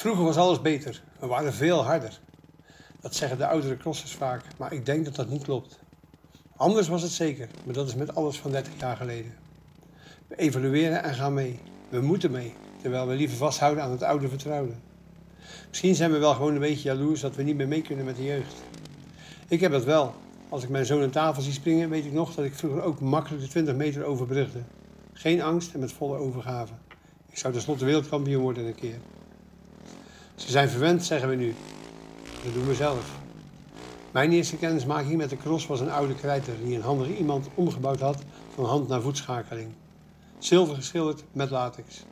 Vroeger was alles beter. We waren veel harder. Dat zeggen de oudere crossers vaak, maar ik denk dat dat niet klopt. Anders was het zeker, maar dat is met alles van 30 jaar geleden. We evalueren en gaan mee. We moeten mee, terwijl we liever vasthouden aan het oude vertrouwde. Misschien zijn we wel gewoon een beetje jaloers dat we niet meer mee kunnen met de jeugd. Ik heb dat wel. Als ik mijn zoon aan tafel zie springen, weet ik nog dat ik vroeger ook makkelijk de 20 meter overbrugde. Geen angst en met volle overgave. Ik zou tenslotte wereldkampioen worden een keer. Ze zijn verwend, zeggen we nu. Dat doen we zelf. Mijn eerste kennismaking met de cross was een oude krijter die een handig iemand omgebouwd had van hand naar voetschakeling. Zilver geschilderd met latex.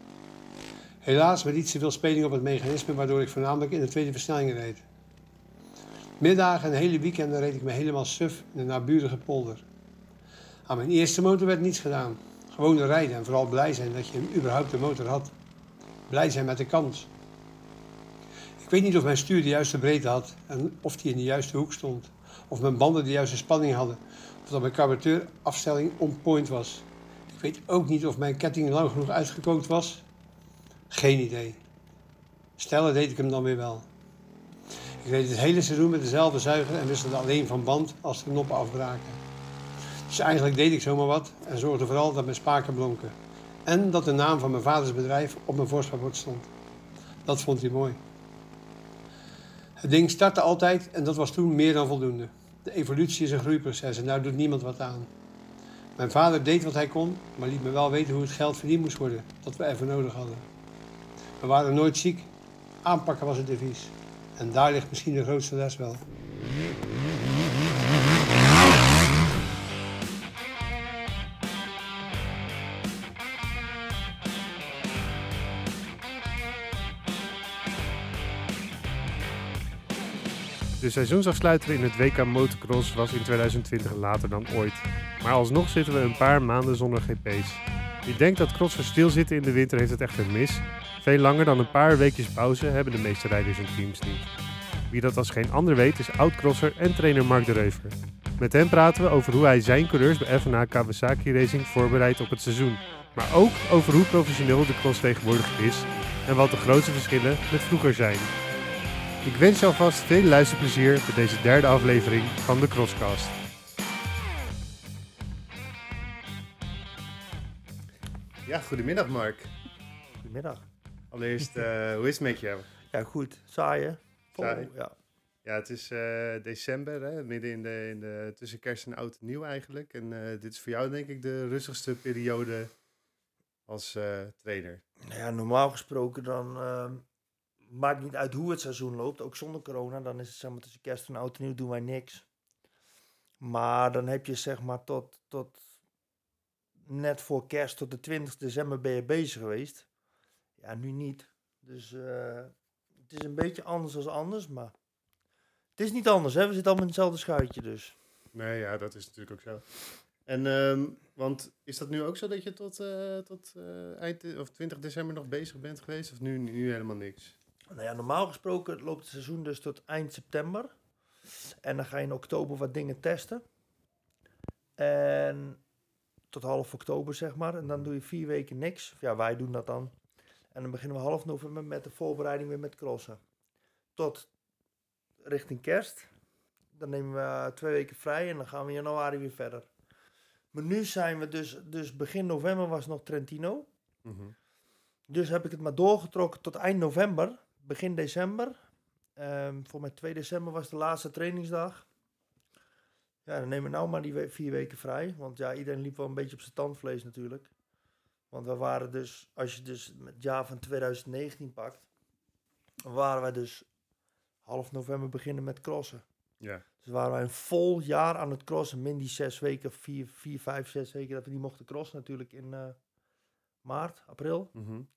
Helaas met iets te veel speling op het mechanisme, waardoor ik voornamelijk in de tweede versnelling reed. Middagen en hele weekenden reed ik me helemaal suf in de naburige polder. Aan mijn eerste motor werd niets gedaan. Gewoon rijden en vooral blij zijn dat je überhaupt een motor had. Blij zijn met de kans. Ik weet niet of mijn stuur de juiste breedte had en of die in de juiste hoek stond. Of mijn banden de juiste spanning hadden. Of dat mijn carburateurafstelling on point was. Ik weet ook niet of mijn ketting lang genoeg uitgekookt was. Geen idee. Stellen deed ik hem dan weer wel. Ik reed het hele seizoen met dezelfde zuiger en wisselde alleen van band als de knoppen afbraken. Dus eigenlijk deed ik zomaar wat en zorgde vooral dat mijn spaken blonken. En dat de naam van mijn vaders bedrijf op mijn voorspelbord stond. Dat vond hij mooi. Het ding startte altijd en dat was toen meer dan voldoende. De evolutie is een groeiproces en daar doet niemand wat aan. Mijn vader deed wat hij kon, maar liet me wel weten hoe het geld verdiend moest worden, dat we ervoor nodig hadden. We waren nooit ziek. Aanpakken was het devies. En daar ligt misschien de grootste les wel. Seizoensafsluiter in het WK Motocross was in 2020 later dan ooit. Maar alsnog zitten we een paar maanden zonder GP's. Wie denkt dat crossers stilzitten in de winter heeft het echter mis. Veel langer dan een paar weekjes pauze hebben de meeste rijders en teams niet. Wie dat als geen ander weet is oud-crosser en trainer Mark de Reuver. Met hem praten we over hoe hij zijn coureurs bij FNA Kawasaki Racing voorbereidt op het seizoen. Maar ook over hoe professioneel de cross tegenwoordig is en wat de grootste verschillen met vroeger zijn. Ik wens je alvast veel luisterplezier bij deze derde aflevering van de Crosscast. Ja, goedemiddag Mark. Goedemiddag. Allereerst, uh, hoe is het met jou? Ja, goed. Saai, hè? Vol, Saai. Ja. Ja, het is uh, december, hè? midden in de, in de, tussen kerst en oud en nieuw eigenlijk. En uh, dit is voor jou denk ik de rustigste periode als trainer. Nou ja, normaal gesproken dan ehm, maakt niet uit hoe het seizoen loopt, ook zonder corona. Dan is het zeg maar tussen kerst en oud en nieuw doen wij niks. Maar dan heb je zeg maar tot, tot net voor kerst, tot de 20 december ben je bezig geweest. Ja, nu niet. Dus uh, het is een beetje anders dan anders, maar het is niet anders. Hè? We zitten allemaal in hetzelfde schuitje dus. Nee, ja, dat is natuurlijk ook zo. En, um, want is dat nu ook zo dat je tot, uh, tot uh, eind of 20 december nog bezig bent geweest? Of nu, nu helemaal niks? Nou ja, normaal gesproken loopt het seizoen dus tot eind september. En dan ga je in oktober wat dingen testen. En tot half oktober, zeg maar. En dan doe je vier weken niks. Ja, wij doen dat dan. En dan beginnen we half november met de voorbereiding weer met crossen. Tot richting kerst. Dan nemen we twee weken vrij en dan gaan we in januari weer verder. Maar nu zijn we dus, dus begin november was nog Trentino. Mm -hmm. Dus heb ik het maar doorgetrokken tot eind november, begin december. Um, voor mij 2 december was de laatste trainingsdag. Ja, dan nemen we nou maar die we vier weken vrij. Want ja, iedereen liep wel een beetje op zijn tandvlees natuurlijk. Want we waren dus, als je dus het jaar van 2019 pakt, waren wij dus half november beginnen met crossen. Ja. Dus waren wij een vol jaar aan het crossen. Min die zes weken, vier, vier vijf, zes weken dat we niet mochten crossen natuurlijk in uh, maart, april. Mm -hmm.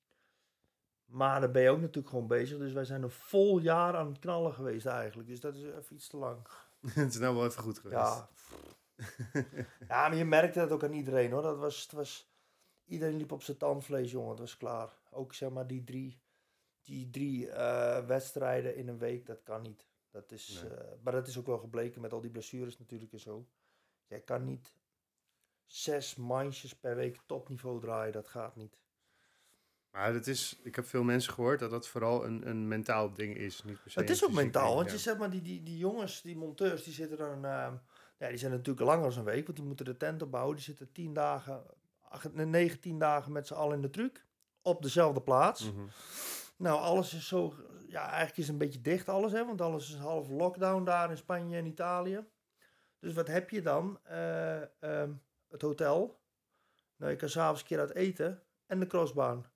Maar dan ben je ook natuurlijk gewoon bezig. Dus wij zijn een vol jaar aan het knallen geweest eigenlijk. Dus dat is even iets te lang. het is nou wel even goed geweest. Ja. ja, maar je merkte dat ook aan iedereen hoor. Dat was, het was, iedereen liep op zijn tandvlees, jongen. Het was klaar. Ook zeg maar die drie, die drie uh, wedstrijden in een week, dat kan niet. Dat is, nee. uh, maar dat is ook wel gebleken met al die blessures natuurlijk en zo. Jij kan niet zes mandjes per week topniveau draaien, dat gaat niet. Maar het is, ik heb veel mensen gehoord dat dat vooral een, een mentaal ding is. Niet per se Het is ook mentaal, ding, want ja. je zeg maar, die, die, die jongens, die monteurs, die zitten dan, ja, die zijn natuurlijk langer dan een week, want die moeten de tent opbouwen. Die zitten tien dagen, acht, nee, negen, tien dagen met z'n allen in de truck, op dezelfde plaats. Mhm. Nou, alles is zo, ja, eigenlijk is een beetje dicht alles, hè, want alles is half lockdown daar in Spanje en Italië. Dus wat heb je dan? Eh, ehm, het hotel. Nou, je kan s'avonds een keer uit eten en de crossbaan.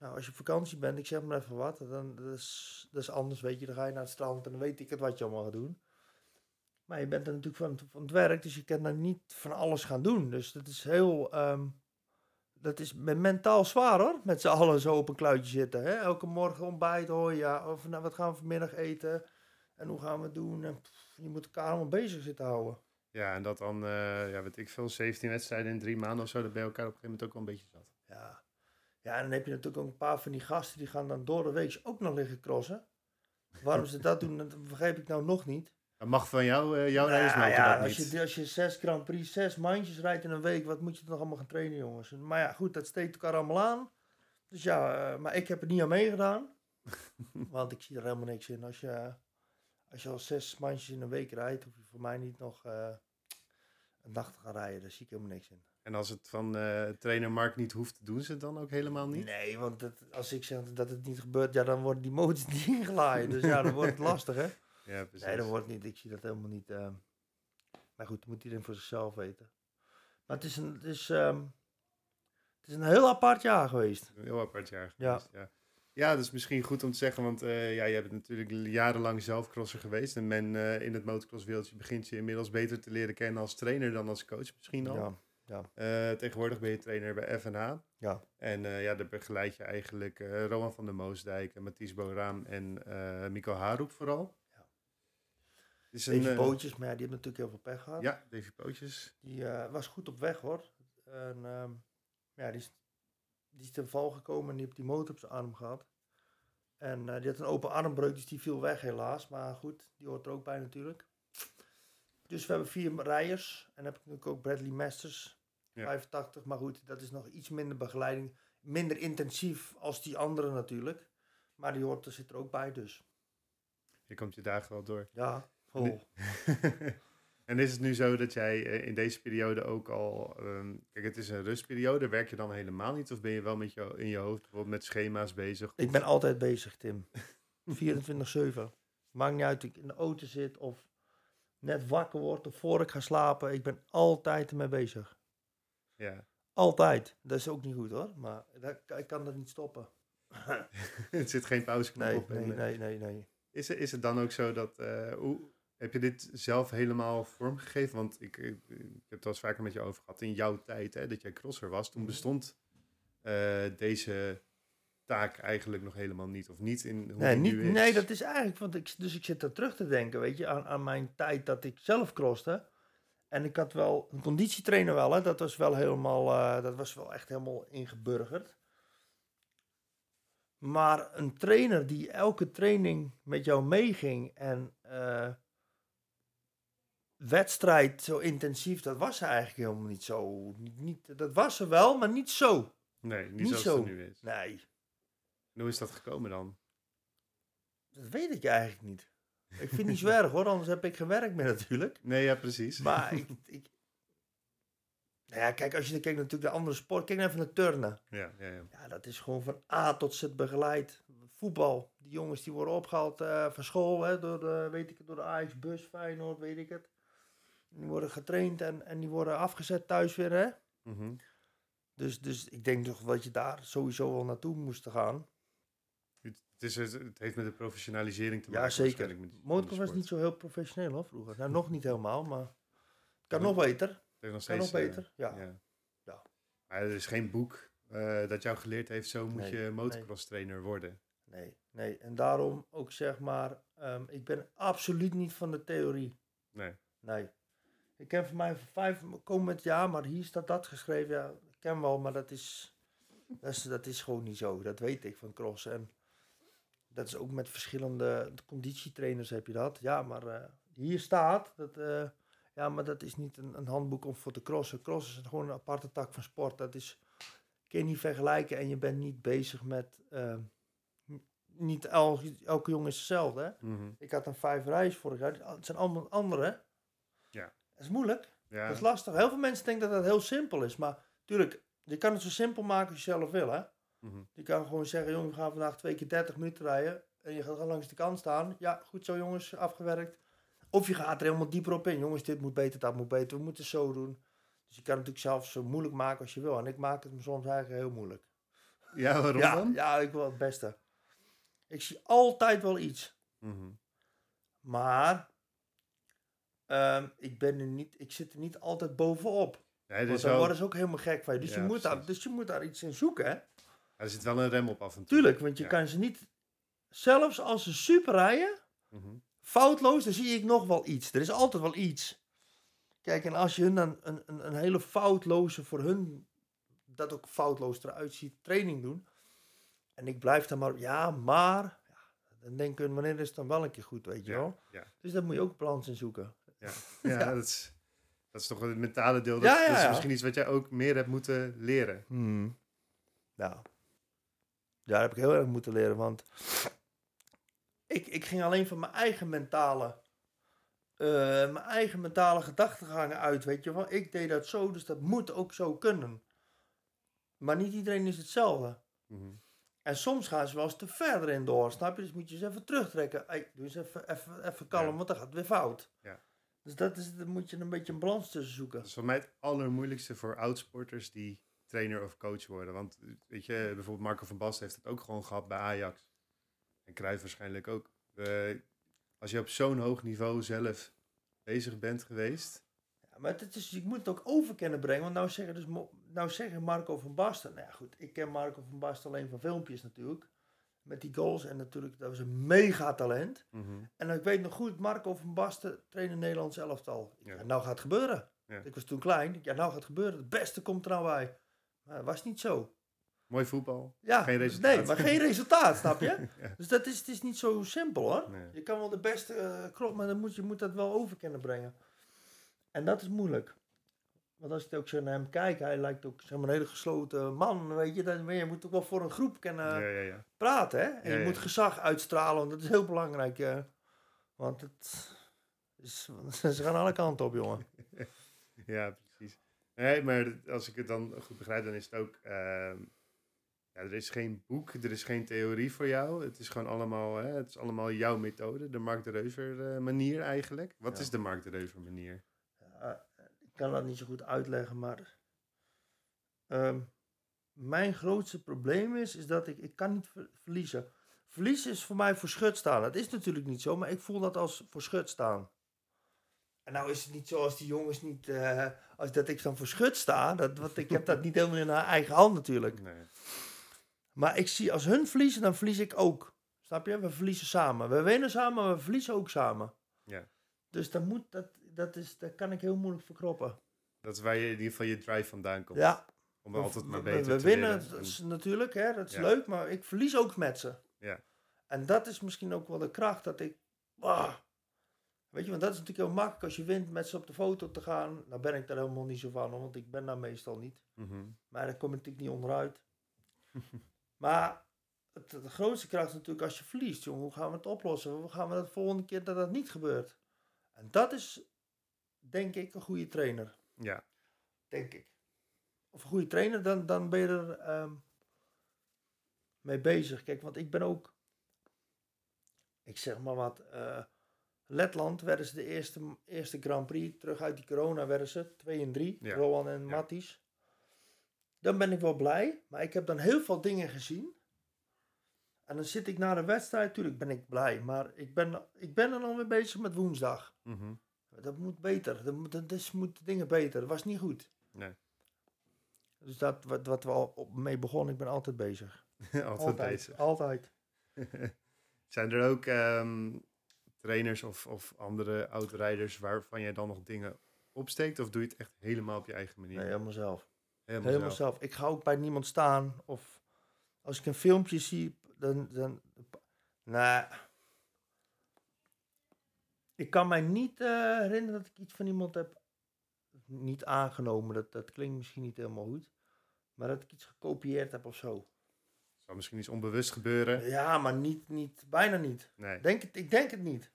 Nou, als je op vakantie bent, ik zeg maar even wat, dan dat is, dat is anders, weet je. Dan ga je naar het strand en dan weet ik het wat je allemaal gaat doen. Maar je bent er natuurlijk van, van het werk, dus je kan dan niet van alles gaan doen. Dus dat is heel, ehm, dat is me- mentaal zwaar hoor, met z'n allen zo op een kluitje zitten. Hè? Elke morgen ontbijt hoor ja, of nou, wat gaan we vanmiddag eten en hoe gaan we het doen. En, pff, je moet elkaar allemaal bezig zitten houden. Ja, en dat dan, eh, ja, weet ik veel, 17 wedstrijden in drie maanden of zo, dat je elkaar op een gegeven moment ook wel een beetje zat. Ja. Ja, en dan heb je natuurlijk ook een paar van die gasten die gaan dan door de week ook nog liggen crossen. Waarom ze dat doen, dat begrijp ik nou nog niet. Dat mag van jou, eh jouw Nou rijdersmotor ja, dat als niet. je, als je zes Grand Prix, zes mandjes rijdt in een week, wat moet je dan nog allemaal gaan trainen, jongens? Maar ja, goed, dat steekt elkaar allemaal aan. Dus ja, eh, maar ik heb er niet aan meegedaan. want ik zie er helemaal niks in. Als je, als je al zes mandjes in een week rijdt, hoef je voor mij niet nog eh, een dag te gaan rijden. Daar zie ik helemaal niks in. En als het van eh, trainer Mark niet hoeft, doen ze het dan ook helemaal niet? Nee, want dat, als ik zeg dat het niet gebeurt, ja, dan worden die motors niet ingelaaid. Dus ja, dan wordt het lastig, hè? Ja, precies. Nee, dat wordt niet. Ik zie dat helemaal niet. eh. Maar goed, moet iedereen voor zichzelf weten. Maar het is een, het is, ehm, het is een heel apart jaar geweest. Een heel apart jaar Ja. geweest, ja. Ja, dat is misschien goed om te zeggen, want eh ja, je bent natuurlijk jarenlang zelf crosser geweest. En men eh, in het motocrosswereldje begint je inmiddels beter te leren kennen als trainer dan als coach misschien al. Ja, Eh, tegenwoordig ben je trainer bij FNH. ja. En eh, ja, daar begeleid je eigenlijk eh Rowan van der Moosdijk, en Mathies Boraam en Mico Haroep vooral. Ja. Is een, Davy Pootjes, maar ja, die heeft natuurlijk heel veel pech gehad. Ja, Davy Pootjes. Die was goed op weg hoor. En ehm, ja, die is, die is ten val gekomen en die heeft die motor op zijn arm gehad. En die had een open armbreuk, dus die viel weg helaas. Maar goed, die hoort er ook bij natuurlijk. Dus we hebben vier rijders. En dan heb ik natuurlijk ook Bradley Masters, Ja. 85. Maar goed, dat is nog iets minder begeleiding. Minder intensief als die andere natuurlijk. Maar die hoort er, zit er ook bij dus. Je komt je dagen wel door. Ja. Nee. en is het nu zo dat jij eh, in deze periode ook al... ehm, kijk, het is een rustperiode. Werk je dan helemaal niet? Of ben je wel met jou, in je hoofd bijvoorbeeld met schema's bezig? Ik ben altijd bezig, Tim. 24-7. Maakt niet uit of ik in de auto zit of net wakker word of voor ik ga slapen. Ik ben altijd ermee bezig. Ja. Altijd. Dat is ook niet goed hoor, maar dat, ik kan dat niet stoppen. het zit geen pauzeknop Nee, op. nee, eh, nee, nee, nee. Is, het- is het dan ook zo dat... eh, hoe, heb je dit zelf helemaal vormgegeven? Want ik, ik, ik heb het wel eens vaker met je over gehad. In jouw tijd, hè, dat jij crosser was, toen bestond eh, deze taak eigenlijk nog helemaal niet. Of niet in hoe Nee, niet, nu is. nee, dat is eigenlijk, want ik, dus ik zit er terug te denken, weet je, aan, aan mijn tijd dat ik zelf crosste. En ik had wel een conditietrainer wel, hè, dat was wel helemaal, eh, dat was wel echt helemaal ingeburgerd. Maar een trainer die elke training met jou meeging en eh, wedstrijd zo intensief, dat was eigenlijk helemaal niet zo. Niet, niet, dat was er wel, maar niet zo. Nee, niet, Niet zoals zo. het nu is. Nee, En hoe is dat gekomen dan? dat weet ik eigenlijk niet. Ik vind het niet zo erg hoor, anders heb ik geen werk meer natuurlijk. Nee, ja, precies. Maar ik, ik... Nou ja, kijk, als je dan kijkt natuurlijk de andere sport, kijk nou even naar turnen. Ja, ja, ja. Ja, dat is gewoon van A tot Z begeleid. Voetbal, die jongens die worden opgehaald eh, van school, hè, door, de, weet ik het, door de Ajax-bus, Feyenoord, weet ik het. Die worden getraind en, en die worden afgezet thuis weer, hè. Mhm. Dus, dus ik denk toch dat je daar sowieso wel naartoe moest gaan. Het, het is, het heeft met de professionalisering te Ja, maken. zeker. met die- Motocross van was niet zo heel professioneel hoor, vroeger. Nou, nog niet helemaal, maar kan Ja, nog beter. Het heeft Kan nog steeds, eh, beter, ja. Ja. Maar er is geen boek eh, dat jou geleerd heeft, zo moet Nee, je motocross trainer worden. Nee, nee. En daarom ook zeg maar, ehm, ik ben absoluut niet van de theorie. Nee. Nee. Ik ken voor mij vijf komend jaar, maar hier staat dat geschreven. Ja, ik ken wel, maar dat is, dat is, dat is gewoon niet zo. Dat weet ik van cross. En dat is ook met verschillende conditietrainers heb je dat. Ja, maar eh, hier staat dat. eh, ja, maar dat is niet een, een handboek om voor te crossen. Cross is gewoon een aparte tak van sport. Dat is kun je niet vergelijken en je bent niet bezig met... eh, niet el, elke jongen is hetzelfde, hè? Mhm. Ik had een vijf reis vorig jaar. Het zijn allemaal andere. Ja. Dat is moeilijk. Ja. Dat is lastig. Heel veel mensen denken dat dat heel simpel is. Maar tuurlijk, je kan het zo simpel maken als je zelf wil, hè? Mhm. Je kan gewoon zeggen, jongen, we gaan vandaag twee keer 30 minuten rijden. En je gaat gewoon langs de kant staan. Ja, goed zo jongens, afgewerkt. Of je gaat er helemaal dieper op in. Jongens, dit moet beter, dat moet beter. We moeten zo doen. Dus je kan het natuurlijk zelf zo moeilijk maken als je wil. En ik maak het me soms eigenlijk heel moeilijk. ja, waarom Ja, dan? ja, ik wil het beste. Ik zie altijd wel iets. Mhm. Maar ehm, ik, ben er niet, ik zit er niet altijd bovenop. Nee, is dan worden ze ook helemaal gek van je. Dus, Ja, je moet daar, dus je moet daar iets in zoeken, hè? Er zit wel een rem op af en toe. Tuurlijk, want je Ja. kan ze niet... Zelfs als ze super rijden, Mhm. foutloos, dan zie ik nog wel iets. Er is altijd wel iets. Kijk, en als je hun dan een, een, een hele foutloze, voor hun dat ook foutloos eruit ziet, training doen. En ik blijf dan maar, ja, maar... Ja, dan denk ik, wanneer is het dan wel een keer goed, weet je Ja, wel? ja. Dus daar moet je ook balans in zoeken. Ja, ja, Dat, is, dat is toch het mentale deel. Dat, is misschien iets wat jij ook meer hebt moeten leren. Hmm. Nou, daar heb ik heel erg moeten leren, want ik, ik ging alleen van mijn eigen mentale, eh, mijn eigen mentale gedachtegangen uit, weet je wel. Ik deed dat zo, dus dat moet ook zo kunnen. Maar niet iedereen is hetzelfde. Mhm. En soms gaan ze wel eens te verder in door, snap je? Dus moet je ze even terugtrekken. Hey, doe eens even, even, even kalm, Ja. want dan gaat het weer fout. Ja. Dus dat is, daar moet je een beetje een balans tussen zoeken. Dat is voor mij het allermoeilijkste voor oudsporters die trainer of coach worden. Want weet je, bijvoorbeeld Marco van Basten heeft het ook gewoon gehad bij Ajax. En Cruijff waarschijnlijk ook. Eh, als je op zo'n hoog niveau zelf bezig bent geweest. Ja, maar het is, je moet het ook over kunnen brengen. Want nou zeggen, dus, nou zeggen Marco van Basten. Nou ja, goed, ik ken Marco van Basten alleen van filmpjes natuurlijk. Met die goals. En natuurlijk, dat was een mega talent. En ik weet nog goed, Marco van Basten trainde Nederlands elftal. Ja. Ja. nou gaat het gebeuren. Ja. Ik was toen klein. Ja, nou gaat het gebeuren. Het beste komt er nou bij. Maar dat was niet zo. Mooi voetbal. Ja, Geen resultaat. Nee, maar geen resultaat, snap je? Ja. Dus dat is, het is niet zo simpel hoor. Nee. Je kan wel de beste eh klopt, maar dan moet je moet dat wel over kunnen brengen. En dat is moeilijk. Want als je ook zo naar hem kijkt, hij lijkt ook zeg maar, een hele gesloten man, weet je. Dan, je moet ook wel voor een groep kunnen Ja, ja, ja. praten, hè. En je moet gezag uitstralen, want dat is heel belangrijk. eh. want het is, ze gaan alle kanten op, jongen. Ja. Nee, maar als ik het dan goed begrijp, dan is het ook... ehm, ja, er is geen boek, er is geen theorie voor jou. Het is gewoon allemaal, hè, het is allemaal jouw methode. De Mark de Reuver eh, manier eigenlijk. Wat Ja. is de Mark de Reuver manier? Ik kan dat niet zo goed uitleggen, maar ehm, mijn grootste probleem is, is dat ik, ik kan niet ver- verliezen. Verliezen is voor mij voor schut staan. Dat is natuurlijk niet zo, maar ik voel dat als voor schut staan. En nou is het niet zo als die jongens niet, eh, als dat ik dan voor schut sta, dat, want ik heb dat niet helemaal in haar eigen hand natuurlijk. Nee. Maar ik zie als hun verliezen, dan verlies ik ook. Snap je? We verliezen samen. We winnen samen, maar we verliezen ook samen. Ja. Dus dan moet, dat, dat, is, dat kan ik heel moeilijk verkroppen. Dat is waar je in ieder geval je drive vandaan komt. Ja, Om we, altijd maar we- beter we te winnen het is natuurlijk, hè, dat is Ja. leuk, maar ik verlies ook met ze. Ja. En dat is misschien ook wel de kracht dat ik. ah, weet je, want dat is natuurlijk heel makkelijk als je wint met ze op de foto te gaan. Nou ben ik daar helemaal niet zo van, want ik ben daar meestal niet. Mhm. Maar daar kom ik natuurlijk niet onderuit. maar het, de grootste kracht is natuurlijk als je verliest, jongen. Hoe gaan we het oplossen? Hoe gaan we dat de volgende keer dat dat niet gebeurt? En dat is, denk ik, een goede trainer. Ja, Denk ik. Of een goede trainer, dan, dan ben je er ehm, mee bezig. Kijk, want ik ben ook, ik zeg maar wat, eh, Letland werden ze de eerste, eerste Grand Prix, terug uit die corona werden ze, 2 en 3, Ja. Rowan en Ja. Matties. Dan ben ik wel blij, maar ik heb dan heel veel dingen gezien. En dan zit ik na de wedstrijd, natuurlijk ben ik blij, maar ik ben, ik ben er dan weer bezig met woensdag. Mhm. Dat moet beter, dat, moet, dat is, moeten dingen beter, dat was niet goed. Nee. Dus dat wat, wat we al op- mee begonnen, ik ben altijd bezig. altijd, bezig. Altijd. Zijn er ook ehm, trainers of, of andere oud-rijders waarvan jij dan nog dingen opsteekt? Of doe je het echt helemaal op je eigen manier? Nee, helemaal zelf. helemaal, Helemaal zelf. zelf. Ik ga ook bij niemand staan. Of als ik een filmpje zie, dan... dan nee. Ik kan mij niet eh, herinneren dat ik iets van iemand heb niet aangenomen. Dat, dat klinkt misschien niet helemaal goed. Maar dat ik iets gekopieerd heb of zo. Zou misschien iets onbewust gebeuren. Ja, maar niet, niet, bijna niet. Nee. Denk het, ik denk het niet.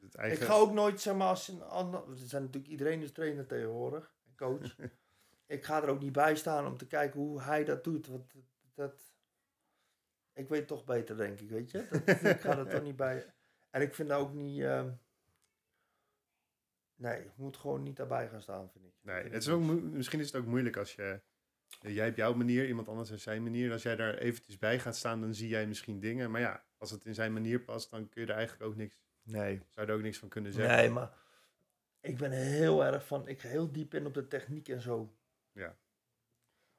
Het eigen... Ik ga ook nooit, zeg maar, als een ander... Er zijn natuurlijk iedereen is trainer tegenwoordig, en coach. ik ga er ook niet bij staan om te kijken hoe hij dat doet. Want dat... ik weet toch beter, denk ik, weet je. Dat, ik ga er toch niet bij... En ik vind dat ook niet... ehm, nee, je moet gewoon niet daarbij gaan staan, vind ik. Nee, het ik is ook misschien is het ook moeilijk als je... Jij hebt jouw manier, iemand anders heeft zijn manier. Als jij daar eventjes bij gaat staan, dan zie jij misschien dingen. Maar ja, als het in zijn manier past, dan kun je er eigenlijk ook niks... Nee. Zou je er ook niks van kunnen zeggen. Nee, maar ik ben heel erg van, ik ga heel diep in op de techniek en zo. Ja.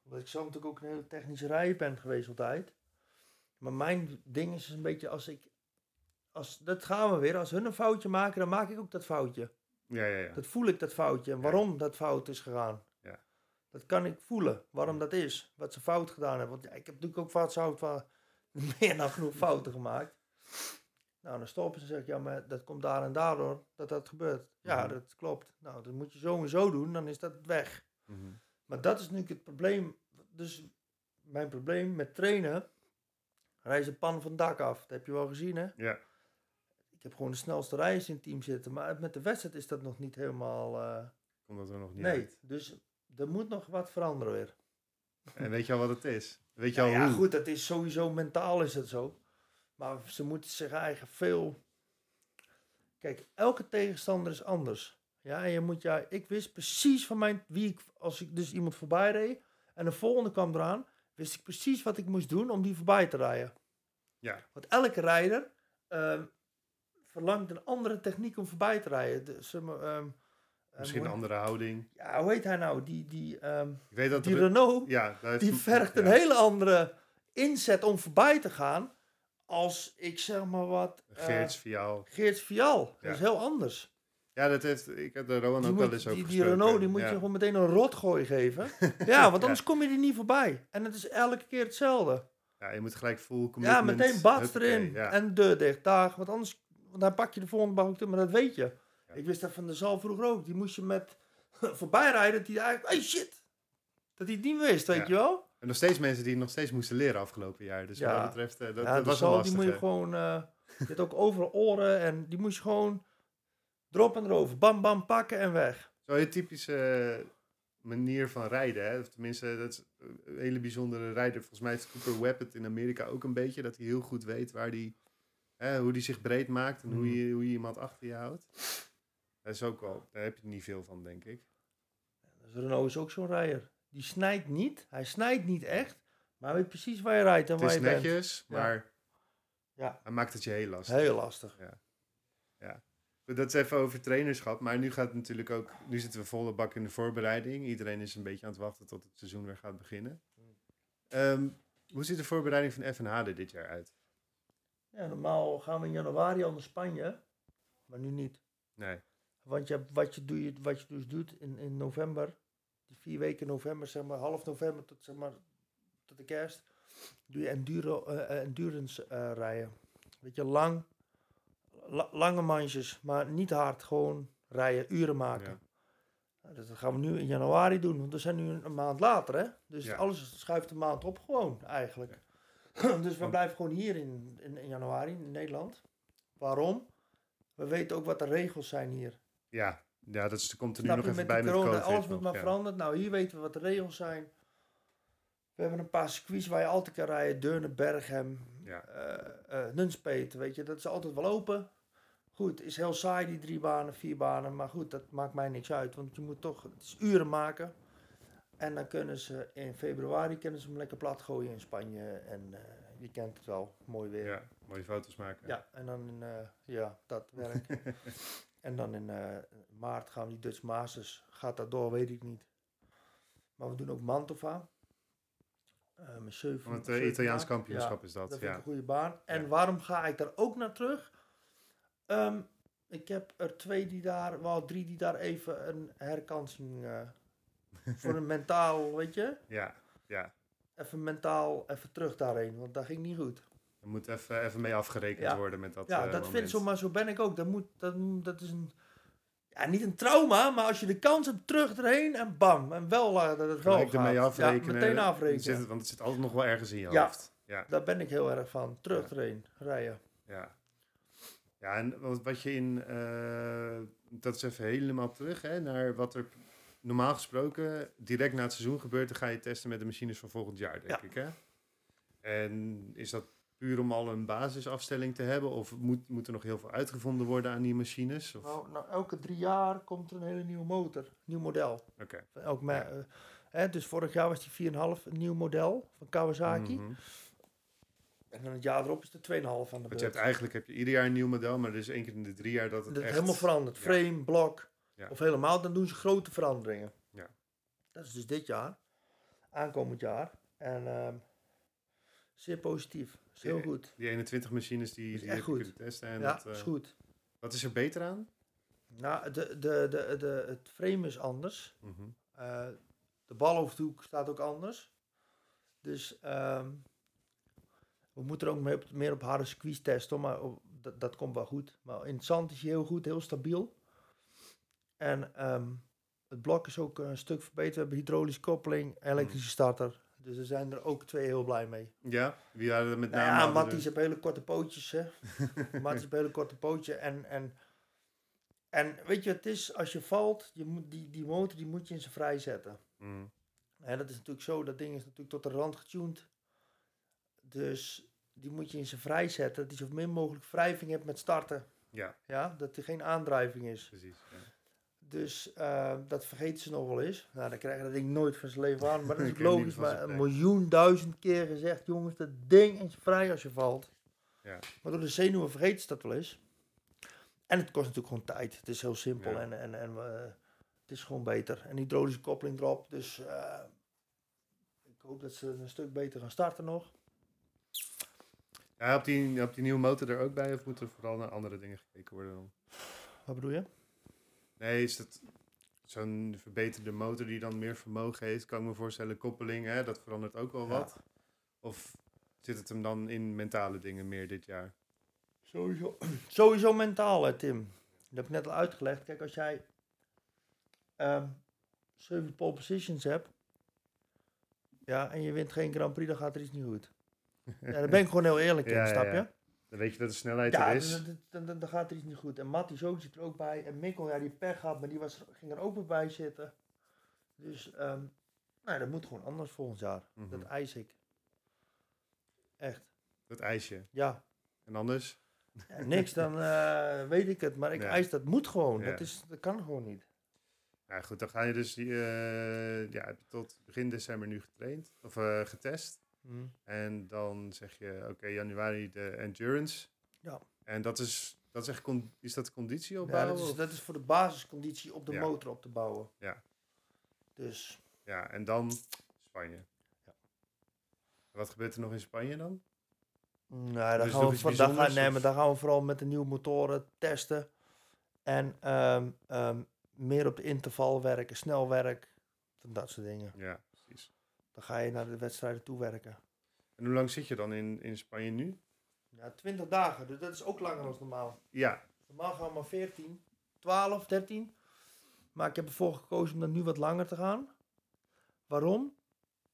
Omdat ik zelf natuurlijk ook een hele technische rij ben geweest altijd. Maar mijn ding is een beetje als ik, als, dat gaan we weer, als hun een foutje maken, dan maak ik ook dat foutje. Ja, ja, ja. Dat voel ik, dat foutje. En waarom dat fout is gegaan. Dat kan ik voelen, waarom dat is. Wat ze fout gedaan hebben. Want ja, ik heb natuurlijk ook fout, fout, fout, meer dan genoeg fouten gemaakt. Nou, dan stoppen ze en zeggen, ja, maar dat komt daar en daardoor dat dat gebeurt. Ja, Mhm. dat klopt. Nou, dat moet je zo en zo doen, dan is dat weg. Mhm. Maar dat is nu het probleem. Dus mijn probleem met trainen, rijden ze pan van het dak af. Dat heb je wel gezien, hè? Ja. Ik heb gewoon de snelste rijders in het team zitten. Maar met de wedstrijd is dat nog niet helemaal... eh, Komt dat er nog niet nee, uit. dus er moet nog wat veranderen weer. En weet je al wat het is? Weet je Ja, al ja hoe? goed, dat is sowieso mentaal is het zo. Maar ze moeten zich eigen veel... Kijk, elke tegenstander is anders. Ja, en je moet ja, ik wist precies van mijn wie ik als ik dus iemand voorbij reed en de volgende kwam eraan, wist ik precies wat ik moest doen om die voorbij te rijden. Ja. Want elke rijder ehm, verlangt een andere techniek om voorbij te rijden. Eh, Misschien een andere houding. Ja, hoe heet hij nou? Die, die, ehm, Ik weet dat die Renault ja, die vergt een ja. hele andere inzet om voorbij te gaan. Als ik zeg maar wat. eh, Geerts Viaal. Geerts Vial. Dat is heel anders. Ja, dat heeft, ik heb de Rowan ook wel eens over die, die. Renault die moet je gewoon meteen een rotgooi geven. ja, want anders kom je er niet voorbij. En het is elke keer hetzelfde. Ja, je moet gelijk full Ja, meteen bats Huppakee, erin. En de deur dicht. Dag. Want anders dan pak je de volgende bak ook. Maar dat weet je. Ik wist dat van de zal vroeger ook. Die moest je met voorbij rijden. Dat hij eigenlijk. Hey shit! Dat hij het niet wist, weet je wel? En nog steeds mensen die nog steeds moesten leren afgelopen jaar. Dus Ja. wat dat betreft, eh, dat, de was lastig. die moet je gewoon... eh je ook overal oren en die moet je gewoon erop en erover. Bam, bam, pakken en weg. Zo'n typische eh, manier van rijden. Hè? Of tenminste, dat is een hele bijzondere rijder. Volgens mij is Cooper Webb het in Amerika ook een beetje. Dat hij heel goed weet waar die, hè, hoe hij zich breed maakt. En hoe, Mhm. je, hoe je iemand achter je houdt. Dat is ook wel, daar heb je niet veel van, denk ik. Dus Renault is ook zo'n rijder. Die snijdt niet. Hij snijdt niet echt. Maar hij weet precies waar je rijdt en Het waar is je bent. netjes, Ja. maar Ja. hij maakt het je heel lastig. Heel lastig. Goed, Dat is even over trainerschap. Maar nu gaat het natuurlijk ook. Nu zitten we volle bak in de voorbereiding. Iedereen is een beetje aan het wachten tot het seizoen weer gaat beginnen. Ehm, hoe ziet de voorbereiding van FNH er dit jaar uit? Ja, normaal gaan we in januari al naar Spanje. Maar nu niet. Nee. Want je, wat, je doe, wat je dus doet in, in november, die vier weken november, zeg maar half november tot, zeg maar, tot de kerst, doe je enduro, eh, endurance eh, rijden. Weet je, lang, la- lange manches, maar niet hard, gewoon rijden, uren maken. Ja. Nou, dat gaan we nu in januari doen, want we zijn nu een, maand later, hè? Dus Ja. alles schuift een maand op gewoon, eigenlijk. dus we blijven gewoon hier in, in, in januari, in Nederland. Waarom? We weten ook wat de regels zijn hier. Ja, ja dat is, komt er nu nog even met bij met corona, COVID. alles wordt nog, maar ja. veranderd. Nou, hier weten we wat de regels zijn. We hebben een paar circuits waar je altijd kan rijden. Deurne, Berghem, Ja. eh, eh, Nunspeet, weet je. Dat is altijd wel open. Goed, is heel saai die drie banen, vier banen. Maar goed, dat maakt mij niks uit. Want je moet toch, het is uren maken. En dan kunnen ze in februari kunnen ze hem lekker plat gooien in Spanje. En eh, je kent het wel, mooi weer. Ja, mooie foto's maken. Ja, en dan ja, dat werk. en dan in eh, maart gaan we die Dutch Masters. Gaat dat door, weet ik niet. Maar we doen ook Mantova. Eh zeven, Want het zeven Italiaans kampioenschap Ja, is dat. dat vind ik ja. een goede baan. En Ja. waarom ga ik daar ook naar terug? Ehm, ik heb er twee die daar, wel drie die daar even een herkansing eh, voor een mentaal, weet je? ja, ja. Even mentaal, even terug daarheen, want dat ging niet goed. Er moet even, even mee afgerekend Ja. worden met dat Ja, eh, dat vind moment. zo, maar zo ben ik ook. Dat, moet, dat, dat is een... Ja, niet een trauma, maar als je de kans hebt terug erheen en bam. En wel uh, dat het wel Gelijk ermee afrekenen. Ja, meteen afrekenen. Het, want het zit altijd nog wel ergens in je Ja. hoofd. Ja, Daar ben ik heel erg van. Terug erheen, rijden. ja. Ja, en wat, wat je in... eh, dat is even helemaal terug, hè, naar wat er normaal gesproken direct na het seizoen gebeurt. Dan ga je testen met de machines van volgend jaar, denk ik, hè? En is dat puur om al een basisafstelling te hebben? Of moet, moet er nog heel veel uitgevonden worden aan die machines? Of- Nou, nou, elke drie jaar komt er een hele nieuwe motor. Nieuw model. Oké. Van Elk me- eh, hè, dus vorig jaar was die 4,5 een nieuw model van Kawasaki. Mhm. En dan het jaar erop is de 2,5 aan de Want je hebt beurt. eigenlijk heb je ieder jaar een nieuw model, maar er is één keer in de drie jaar dat het Dat echt... helemaal veranderd. Ja. Frame, blok. Ja. Of helemaal, dan doen ze grote veranderingen. Ja. Dat is dus dit jaar. Aankomend jaar. En ehm, zeer positief. Is heel Ja, goed. Die 21 machines die, die echt goed. kunnen testen. En ja, dat, eh, is goed. Wat is er beter aan? Nou, de, de, de, de, het frame is anders. Mhm. Eh, de balhoofdhoek staat ook anders. Dus ehm, we moeten er ook mee op, meer op harde squeeze testen, maar op- dat, dat komt wel goed. Maar in het zand is hij heel goed, heel stabiel. En ehm, het blok is ook een stuk verbeterd. We hebben hydraulische koppeling, elektrische starter. Dus er zijn er ook twee heel blij mee. Ja, wie hadden er met Nou name... ja, Matties er- heeft hele korte pootjes, hè. Matties heeft hele korte pootje. En, en, en weet je, het is, als je valt, je moet die, die motor die moet je in zijn vrij zetten. Mhm. Hè, dat is natuurlijk zo, dat ding is natuurlijk tot de rand getuned. Dus die moet je in zijn vrij zetten. Dat hij zo min mogelijk wrijving hebt met starten. Ja, Ja, dat er geen aandrijving is. precies. Ja. Dus eh, dat vergeten ze nog wel eens. Nou, dan krijg je dat ding nooit van zijn leven aan. Maar dat is logisch. Maar een miljoen, duizend keer gezegd, jongens, dat ding is vrij als je valt. Ja. Maar door de zenuwen vergeten ze dat wel eens. En het kost natuurlijk gewoon tijd. Het is heel simpel Ja. en, en, en eh, het is gewoon beter. En hydraulische koppeling erop. Dus eh, ik hoop dat ze een stuk beter gaan starten nog. Ja, op die, op die nieuwe motor er ook bij? Of moet er vooral naar andere dingen gekeken worden dan? Wat bedoel je? Nee, is dat zo'n verbeterde motor die dan meer vermogen heeft? Kan ik me voorstellen, koppeling, hè, dat verandert ook wel Ja. wat. Of zit het hem dan in mentale dingen meer dit jaar? Sowieso, sowieso mentaal, hè, Tim. Dat heb ik net al uitgelegd. Kijk, als jij ehm zeven pole positions hebt, ja, en je wint geen Grand Prix, dan gaat er iets niet goed. Ja, daar ben ik gewoon heel eerlijk in, Ja, snap ja. Dan weet je dat de snelheid Ja, er is. dan, dan, dan, dan gaat er iets niet goed. En Matty zo zit er ook bij. En Mikkel, ja, die pech had, maar die was, ging er ook weer bij zitten. Dus, ehm nou, dat moet gewoon anders volgend jaar. Mhm. Dat eis ik. Echt. Dat ijsje. Ja, En anders? Ja, niks, dan eh, weet ik het. Maar ik Ja. eis dat moet gewoon. Dat, is, dat kan gewoon niet. Ja, goed, dan ga je dus die, eh, ja, heb je tot begin december nu getraind of eh, getest. Hm. En dan zeg je, oké, januari de endurance. Ja. En dat is, dat is echt, con- is dat conditie Ja, opbouwen? dat, is, of- dat is voor de basisconditie op de Ja. motor op te bouwen. Ja. Dus Ja, en dan Spanje. Ja. Wat gebeurt er nog in Spanje dan? nee, daar, Dus gaan we, voor- gaan, nee, maar daar gaan we vooral met de nieuwe motoren testen. En ehm, ehm, meer op de interval werken, snel werk. Dat soort dingen. Ja. Dan ga je naar de wedstrijden toe werken. En hoe lang zit je dan in, in Spanje nu? Ja, 20 dagen, dus dat is ook langer dan normaal. Ja, Normaal gaan we maar 14, 12, 13. Maar ik heb ervoor gekozen om dan nu wat langer te gaan. Waarom?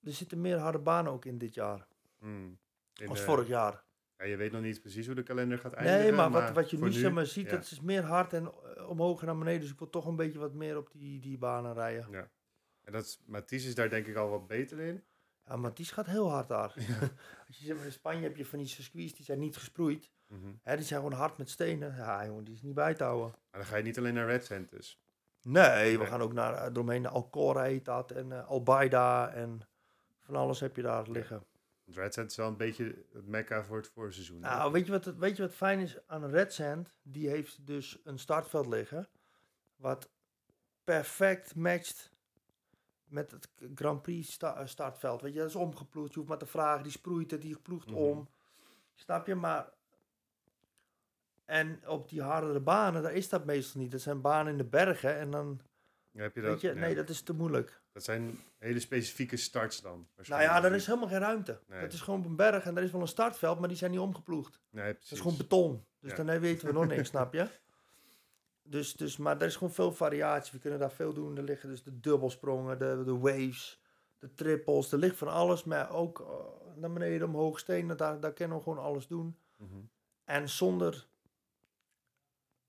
Er zitten meer harde banen ook in dit jaar. hmm. In als de- vorig jaar. ja, je weet nog niet precies hoe de kalender gaat eindigen. Nee, maar, wat, wat je nu, zeg maar, ziet, ja. dat is meer hard en eh, omhoog en naar beneden. Dus ik wil toch een beetje wat meer op die, die banen rijden. Ja. En dat is, Mathies is daar denk ik al wat beter in. Ja, die gaat heel hard daar. Als je zegt, in Spanje heb je van die circuits, die zijn niet gesproeid. Mhm. Hè, die zijn gewoon hard met stenen. Ja, jongen, die is niet bij te houden. Maar dan ga je niet alleen naar Red Sand dus. Nee, we Nee. gaan ook naar eh, eromheen. naar Alcora heet dat. En eh Albaida. En van alles heb je daar liggen. Red Sand is wel een beetje het mekka voor het voorseizoen. hè? Nou, weet je, wat, weet je wat fijn is aan een Red Sand? Die heeft dus een startveld liggen. Wat perfect matcht met het Grand Prix sta- eh, startveld. Weet je, dat is omgeploegd. Je hoeft maar te vragen. Die sproeit het, die ploegt Mhm. om. Snap je? Maar... En op die hardere banen, daar is dat meestal niet. Dat zijn banen in de bergen. En dan, Ja, heb je dat, weet je, ja. nee, dat is te moeilijk. dat zijn hele specifieke starts dan. Nou ja, daar is helemaal geen ruimte. Nee. Het is gewoon op een berg en daar is wel een startveld, maar die zijn niet omgeploegd. Nee, Dat precies. is gewoon beton. Dus Ja. dan weten we nog niks, snap je? Dus, dus, maar er is gewoon veel variatie. We kunnen daar veel doen. Er liggen dus de dubbelsprongen, de, de waves, de triples. Er ligt van alles. Maar ook eh, naar beneden, omhoog, stenen. Daar, daar kunnen we gewoon alles doen. Mhm. En zonder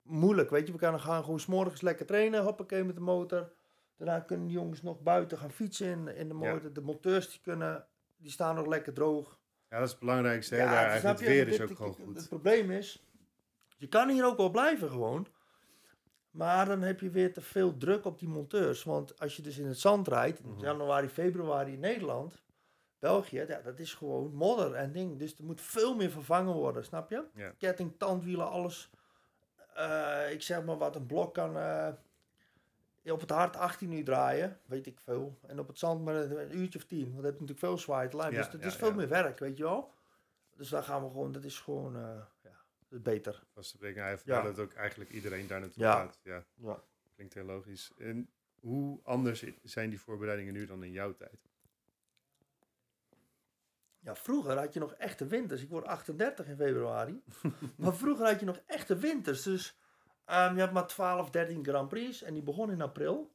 moeilijk, weet je. We kunnen gaan gewoon s'morgens lekker trainen. Hoppakee met de motor. Daarna kunnen de jongens nog buiten gaan fietsen in, in de Ja. motor. De monteurs die kunnen, die staan nog lekker droog. Ja, dat is het belangrijkste. hè, Ja, daar, het weer is ook dit- gewoon Het goed. probleem is, je kan hier ook wel blijven gewoon. Maar dan heb je weer te veel druk op die monteurs. Want als je dus in het zand rijdt, in Mhm. januari, februari in Nederland, België, ja, dat is gewoon modder en ding. Dus er moet veel meer vervangen worden, snap je? Ja. Ketting, tandwielen, alles. Eh, ik zeg maar wat, een blok kan eh, op het hart 18 uur draaien, weet ik veel. En op het zand maar een, een uurtje of 10. Want dat heb je natuurlijk veel lijn. Ja, dus het ja, is veel meer werk, weet je wel. Dus daar gaan we gewoon, dat is gewoon, eh, dat is beter. Vast te breken. Hij Ja. dat ook eigenlijk iedereen daar naartoe Ja. gaat. Ja, Ja. klinkt heel logisch. En hoe anders zijn die voorbereidingen nu dan in jouw tijd? Ja, vroeger had je nog echte winters. Ik word 38 in februari. maar vroeger had je nog echte winters. Dus ehm, je had maar 12, 13 Grand Prix. En die begonnen in april.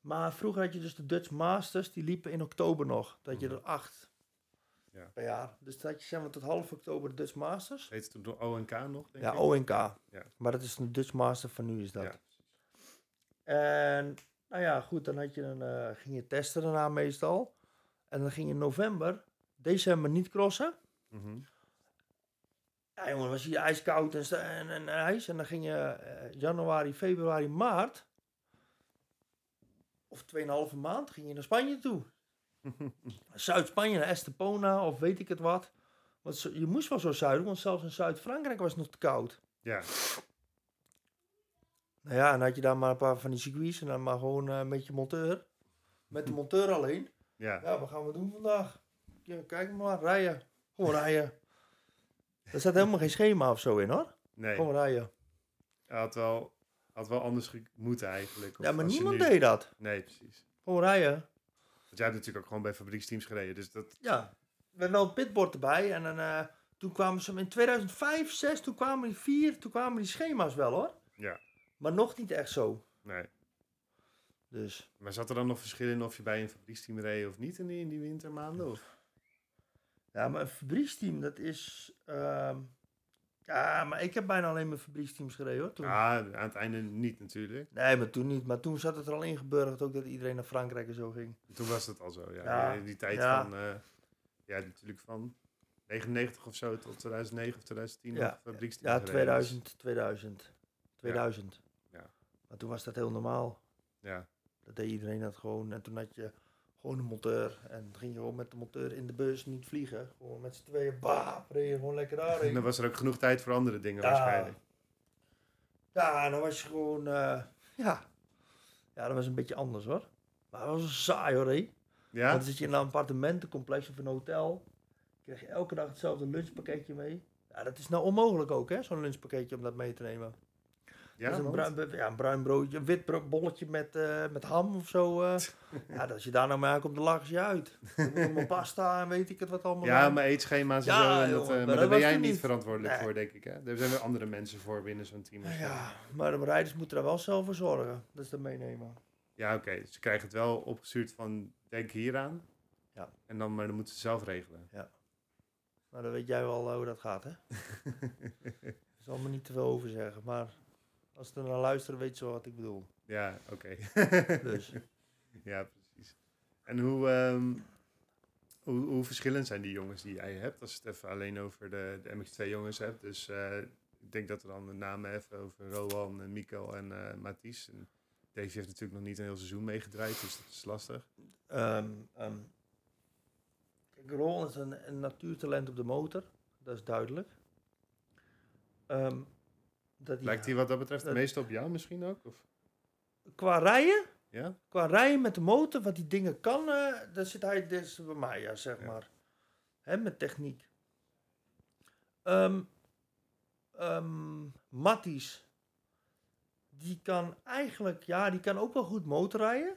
Maar vroeger had je dus de Dutch Masters. Die liepen in oktober nog. Dat je Mhm. er acht Ja. per jaar. Dus dat had je zeg maar tot half oktober de Dutch Masters. Heet het toen ONK nog, denk Ja, ik? ONK. Ja. Maar dat is een Dutch Master van nu is dat. Ja. En nou ja, goed, dan had je een, eh, ging je testen daarna meestal. En dan ging je in november, december niet crossen. Mhm. Ja, jongen, was hier ijskoud en, en, en ijs. En dan ging je eh, januari, februari, maart. Of 2,5 maand ging je naar Spanje toe. Zuid-Spanje, naar Estepona of weet ik het wat. Want je moest wel zo zuiden, want zelfs in Zuid-Frankrijk was het nog te koud. ja, Nou ja, en had je daar maar een paar van die circuits en dan maar gewoon eh, met je monteur. Met de monteur alleen. ja. Ja, wat gaan we doen vandaag? Ja, kijk maar, rijden. Gewoon rijden. Er staat helemaal geen schema of zo in hoor. Nee, Gewoon rijden. hij had wel, had wel anders moeten eigenlijk. Ja, maar niemand deed dat. Nee, precies. Gewoon rijden. Want jij hebt natuurlijk ook gewoon bij fabrieksteams gereden. Dus dat, Ja, we hadden wel het pitboard erbij. En dan, eh, toen kwamen ze in 2005, 6, toen kwamen die vier, toen kwamen die schema's wel hoor. ja, Maar nog niet echt zo. nee. Dus Maar zat er dan nog verschil in of je bij een fabrieksteam reed of niet in die, in die wintermaanden? Of? ja, maar een fabrieksteam, dat is. ehm, ja, maar ik heb bijna alleen mijn fabrieksteams gereden hoor. Toen. Ja, aan het einde niet natuurlijk. Nee, maar toen niet. Maar toen zat het er al ingeburgerd ook dat iedereen naar Frankrijk en zo ging. Toen was het al zo, ja. Ja, In die tijd ja. van, eh, ja, natuurlijk van 99 of zo tot 2009 of 2010 Ja, nog fabrieksteam Ja, gereden. 2000, 2000. 2000. Ja. Maar toen was dat heel normaal. Ja, Dat deed iedereen dat gewoon. En toen had je gewoon een monteur. En dan ging je gewoon met de monteur in de bus niet vliegen. Gewoon met z'n tweeën, bah, reed je gewoon lekker en daarheen. dan was er ook genoeg tijd voor andere dingen Ja. waarschijnlijk. Ja, en dan was je gewoon, eh, ja. Ja, dat was een beetje anders hoor. Maar dat was saai hoor, hé. Ja? Dan zit je in een appartementencomplex of een hotel. Krijg je elke dag hetzelfde lunchpakketje mee. Ja, dat is nou onmogelijk ook, hè, zo'n lunchpakketje om dat mee te nemen. Ja, is een bruin, ja, een bruin broodje, een wit bolletje met, eh, met ham of zo. eh. ja, als je daar nou mee aankomt, dan lachen je uit. Dan moet allemaal pasta en weet ik het wat allemaal. Ja, zijn. maar eetschema's en Ja, zo. En dat, jongen, eh, maar daar ben jij niet verantwoordelijk Nee. voor, denk ik. Hè? Daar zijn weer andere mensen voor binnen zo'n team. Nou ja, maar de rijders moeten daar wel zelf voor zorgen. Dat ze dat meenemen. Ja, oké. Ze krijgen het wel opgestuurd van denk hieraan. Ja. En dan, maar dan moeten ze zelf regelen. Maar dan weet jij wel hoe dat gaat, hè? Ik zal me niet te veel over zeggen, maar als ze er naar luisteren, weet ze wel wat ik bedoel. ja, oké. Dus. ja, precies. En hoe, ehm, hoe, hoe verschillend zijn die jongens die jij hebt? Als je het even alleen over de, de MX2 jongens hebt. Dus eh, ik denk dat we dan de namen even over Rowan, en Mikkel en eh Mathies. En Davy heeft natuurlijk nog niet een heel seizoen meegedraaid, dus dat is lastig. Ehm, kijk, Ron is een, een natuurtalent op de motor, dat is duidelijk. Dat Lijkt hij wat dat betreft het meeste op jou misschien ook? Of? Qua rijden, Ja? qua rijden met de motor, wat die dingen kan, eh daar zit hij dus bij mij, ja, zeg Ja. maar. Hè, met techniek. Ehm ehm, Matties, die kan eigenlijk, ja, die kan ook wel goed motorrijden.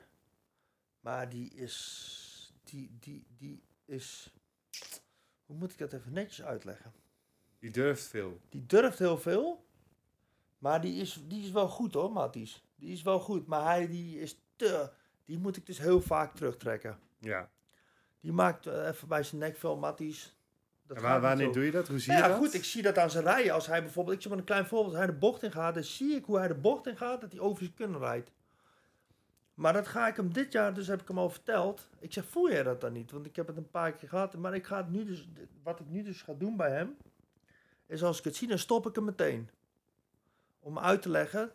Maar die is, die, die, die is, hoe moet ik dat even netjes uitleggen? Die durft veel. Die durft heel veel, Maar die is, die is wel goed hoor, Matties. Die is wel goed, maar hij die is te... Die moet ik dus heel vaak terugtrekken. Ja. Die maakt eh, even bij zijn nek veel Matties. Dat En waar, wanneer doe je dat? Hoe zie Nou je ja, dat? goed, ik zie dat aan zijn rijden. Als hij bijvoorbeeld, ik zeg maar een klein voorbeeld, als hij de bocht in gaat, dan zie ik hoe hij de bocht in gaat, dat hij over zijn kunnen rijdt. Maar dat ga ik hem dit jaar, dus heb ik hem al verteld. Ik zeg, voel jij dat dan niet? Want ik heb het een paar keer gehad. Maar ik ga het nu dus, wat ik nu dus ga doen bij hem, is als ik het zie, dan stop ik hem meteen. Om uit te leggen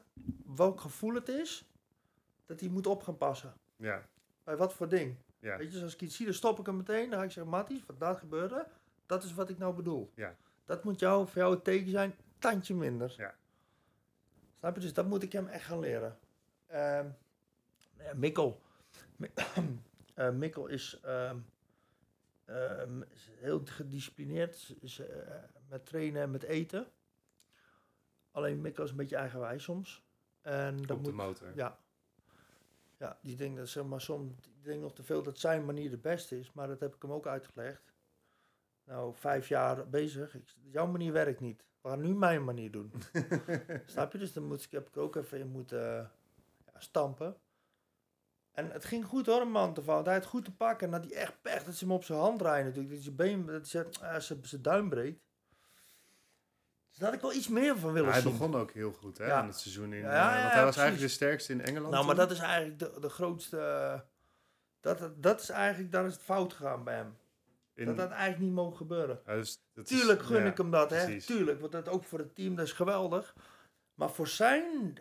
welk gevoel het is, dat hij moet op gaan passen. Ja. Bij wat voor ding. Ja. Weet je, dus als ik iets zie, dan stop ik hem meteen. Dan ga ik zeggen, Matties, wat daar gebeurde, dat is wat ik nou bedoel. Ja. Dat moet jou, voor jou het teken zijn, tandje minder. Ja. Snap je? Dus dat moet ik hem echt gaan leren. Ehm, ja, Mikkel. Mi- eh, Mikkel is, ehm, ehm, is heel gedisciplineerd is, is, eh, met trainen en met eten. Alleen Mikkel is een beetje eigenwijs soms. En dat Op de moet, motor. ja. Ja, die denkt dat zeg maar soms die denkt nog te veel dat zijn manier de beste is, maar dat heb ik hem ook uitgelegd. Nou, vijf jaar bezig. Ik, jouw manier werkt niet. We gaan nu mijn manier doen. Snap je? Dus dan moet ik, heb ik ook even in moeten ja, stampen. En het ging goed hoor, een man te vallen. Hij had goed te pakken. En had hij echt pech dat ze hem op zijn hand draaien natuurlijk. Dat zijn been, dat ze, uh, zijn, zijn duim breekt. Dus daar had ik wel iets meer van willen Maar hij zien. begon ook heel goed hè, Ja. in het seizoen. In, eh, want hij was precies. eigenlijk de sterkste in Engeland. Nou, maar dat is eigenlijk de, de grootste. eh, Dat, dat, is eigenlijk, daar is het fout gegaan bij hem. In- Dat had eigenlijk niet mogen gebeuren. Ja, dus dat is- Tuurlijk gun ja, ik hem dat, hè? precies. Tuurlijk, want dat ook voor het team, dat is geweldig. Maar voor zijn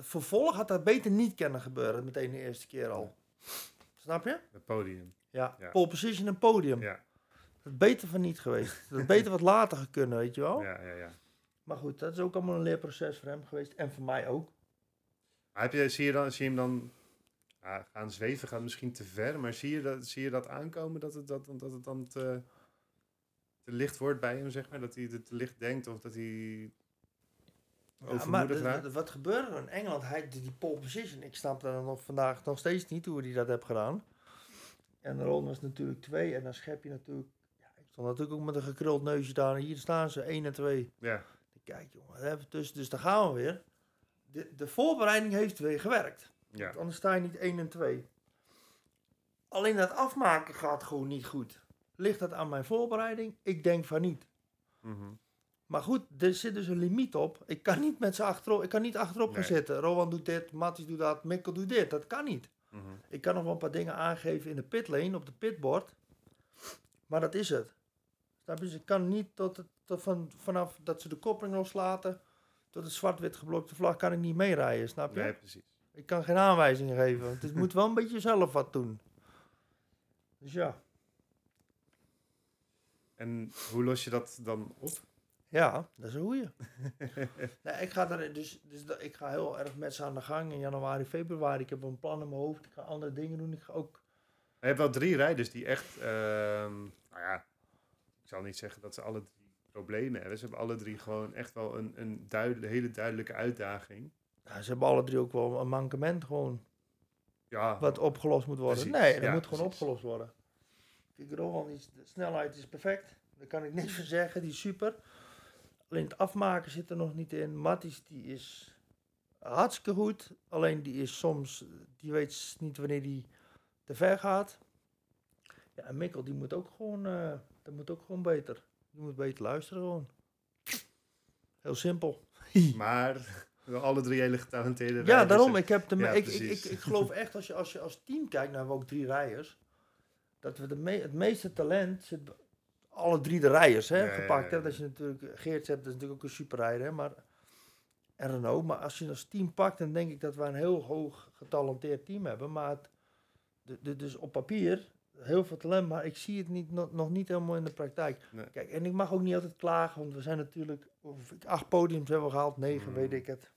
vervolg had dat beter niet kunnen gebeuren, meteen de eerste keer al. Snap je? Het podium. Ja, Ja. pole position en podium. Ja, Dat is beter van niet geweest. Dat beter wat later kunnen, weet je wel? ja, ja, ja. Maar goed, dat is ook allemaal een leerproces voor hem geweest. En voor mij ook. Maar heb je, zie, je dan, zie je hem dan ja, gaan zweven, gaat misschien te ver, maar zie je dat, zie je dat aankomen dat het, dat, dat het dan te, te licht wordt bij hem, zeg maar? Dat hij het te licht denkt of dat hij Ja, maar wat gebeurde er in Engeland? Hij, die pole position, ik snap dan nog vandaag nog steeds niet hoe hij dat heeft gedaan. En de Ron was natuurlijk twee en dan schep je natuurlijk... Stond natuurlijk ook met een gekruld neusje daar. En hier staan ze, één en twee. Ja, Kijk jongen, even tussen, dus daar gaan we weer. De, de voorbereiding heeft weer gewerkt. ja. Want Anders sta je niet 1 en 2. Alleen dat afmaken gaat gewoon niet goed. Ligt dat aan mijn voorbereiding? Ik denk van niet. mhm. Maar goed, er zit dus een limiet op. Ik kan niet met ze achterop, ik kan niet achterop gaan zitten. Rowan doet dit, Mattis doet dat, Mikkel doet dit. Dat kan niet. mhm. Ik kan nog wel een paar dingen aangeven in de pitlane, op de pitboard. Maar dat is het. Je? Dus ik kan niet tot, het, tot van, vanaf dat ze de koppeling loslaten... tot het zwart-wit geblokte vlag kan ik niet meerijden, snap je? Nee, precies. Ik kan geen aanwijzingen geven. want Het moet wel een beetje zelf wat doen. Dus ja. En hoe los je dat dan op? Ja, dat is een goeie. nee, ik, ga er, dus, dus ik ga heel erg met ze aan de gang in januari, februari. Ik heb een plan in mijn hoofd. Ik ga andere dingen doen. Ik ga ook... Je hebt wel drie rijders die echt, ehm, nou ja, zal niet zeggen dat ze alle drie problemen hebben. Ze hebben alle drie gewoon echt wel een, een duidel- hele duidelijke uitdaging. Ja, ze hebben alle drie ook wel een mankement gewoon. Ja, Wat opgelost moet worden. Precies, Nee, dat ja, moet gewoon precies. opgelost worden. Kijk, Rowan, is, de snelheid is perfect. Daar kan ik niks van zeggen. Die is super. Alleen het afmaken zit er nog niet in. Mattis, die is hartstikke goed. Alleen die is soms, die weet niet wanneer die te ver gaat. Ja, en Mikkel, die moet ook gewoon, eh, dat moet ook gewoon beter. Die moet beter luisteren gewoon. Heel simpel. maar wel alle drie hele getalenteerde Ja, rijders. daarom. Ik, heb de, Ja, ik, ik, ik, ik geloof echt, als je, als je als team kijkt naar we ook drie rijders, dat we de me, het meeste talent zit alle drie de rijders hè, Ja, ja, gepakt. ja, Hè? Dat je natuurlijk Geert hebt, dat is natuurlijk ook een superrijder, hè, maar en Renault. Maar als je als team pakt, dan denk ik dat we een heel hoog getalenteerd team hebben. Maar het, de, de- dus op papier heel veel talent, maar ik zie het niet, nog, nog niet helemaal in de praktijk. Nee. Kijk, en ik mag ook niet altijd klagen, want we zijn natuurlijk of ik- acht podiums hebben we gehaald, negen, Mm. weet ik het.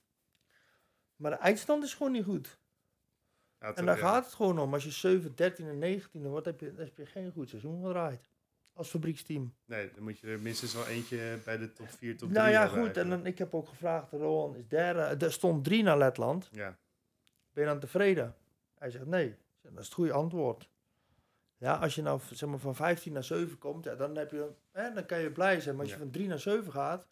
Maar de eindstand is gewoon niet goed. Ja, En daar ja. gaat het gewoon om. Als je 7, 13 en 19 wordt, heb je, heb je geen goed seizoen gedraaid. Als fabrieksteam. Nee, dan moet je er minstens wel eentje bij de top 4, top 3 nou ja, goed. En dan, ik heb ook gevraagd, Rowan is derde. Er stond drie naar Letland. Ja, Ben je dan tevreden? Hij zegt nee. Zeg, Dat is het goede antwoord. Ja, als je nou zeg maar, van 15 naar 7 komt, ja, dan, heb je, hè, dan kan je blij zijn. Maar als je van 3 naar 7 gaat,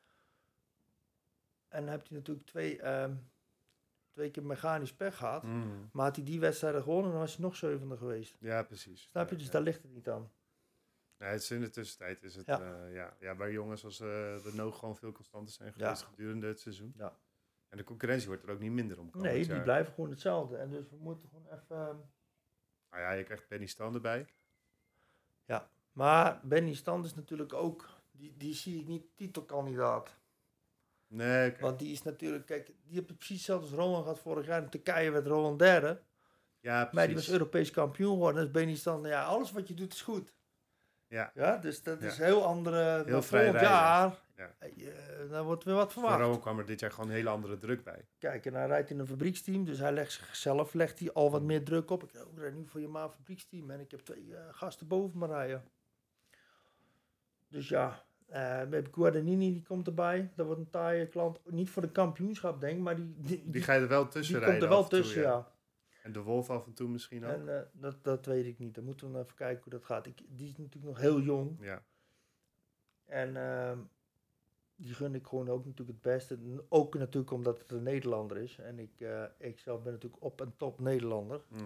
En dan heb hij natuurlijk twee, ehm, twee keer mechanisch pech gehad. Mhm. Maar had hij die wedstrijden gewonnen, dan was hij nog zevende geweest. Ja, precies. Snap je? Dus ja. daar ligt het niet aan. Nee, het is in de tussentijd is het, Ja. ja. ja, ja, bij jongens als eh de Noog gewoon veel constanter zijn Ja. geweest gedurende het seizoen. Ja. En de concurrentie wordt er ook niet minder om. Nee, die jaar. blijven gewoon hetzelfde. En dus we moeten gewoon even... ehm, Nou ja, je krijgt Benny Stan erbij. Maar Benny Stand is natuurlijk ook... Die, die zie ik niet titelkandidaat. Nee. Want die is natuurlijk... Kijk, die heeft precies hetzelfde als Roland gehad vorig jaar. In Turkije werd Roland derde. ja, precies. Maar die was Europees kampioen geworden. Dus Benny Stand... Ja, alles wat je doet is goed. Ja, Ja, dus dat Ja. is heel andere... Heel vrij volgend rijden. jaar... Ja. eh, dan wordt weer wat voor verwacht. Rowan kwam er dit jaar gewoon een hele andere druk bij. Kijk, en hij rijdt in een fabrieksteam, dus hij legt zichzelf legt hij al wat meer druk op. Ik, oh, ik rijd nu voor je ma fabrieksteam en ik heb twee eh, gasten boven me rijden. Dus ja, eh met Guadagnini die komt erbij. Dat wordt een taaie klant. Niet voor de kampioenschap denk ik, maar die, die, Die ga je er wel tussen die rijden. komt er wel toe, tussen, ja. En de Wolf af en toe misschien ook. En dat, dat weet ik niet. Dan moeten we even kijken hoe dat gaat. Ik, die is natuurlijk nog heel jong. ja. En ehm, die gun ik gewoon ook natuurlijk het beste. Ook natuurlijk omdat het een Nederlander is. En ik, eh, ik zelf ben natuurlijk op en top Nederlander. Mhm.